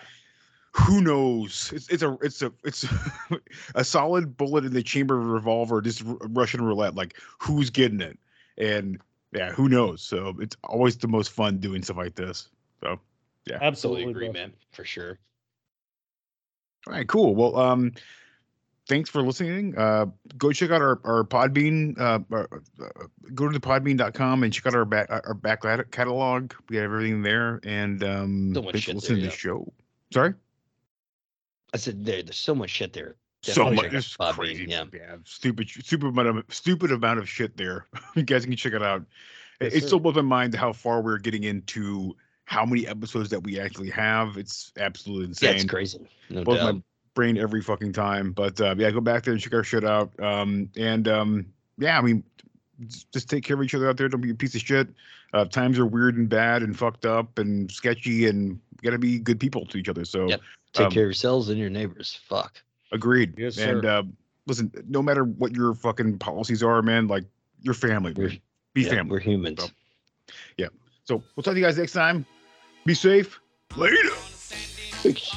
Who knows? It's it's a it's a it's a solid bullet in the chamber of a revolver, just r- Russian roulette. Like, who's getting it? And yeah, who knows? So it's always the most fun doing stuff like this. So yeah, Absolutely. Totally agree, bro. man, for sure. All right, cool. Well, um, thanks for listening. Uh, go check out our our Podbean. Uh, uh, uh, go to the Podbean.com and check out our back our back catalog. We have everything there. And um, So much thanks for listening there, to the show. Sorry, I said there, there's so much shit there. so much. It's crazy. Yeah. yeah, stupid, stupid amount of stupid amount of shit there. you guys can check it out. It- Yes, it still blows my mind how far we're getting into how many episodes that we actually have. It's absolutely insane. Yeah, it's crazy. No blows doubt. my brain every fucking time. But uh, yeah, go back there and check our shit out. Um, and um, yeah, I mean, just, just take care of each other out there. Don't be a piece of shit. Uh, times are weird and bad and fucked up and sketchy, and gotta be good people to each other. So Yep. Take um, care of yourselves and your neighbors. Fuck. agreed. Yes, and sir. uh, listen, no matter what your fucking policies are, man, like your family, We're, be yeah, family. we're humans. So, So we'll talk to you guys next time. Be safe. Later. Peace.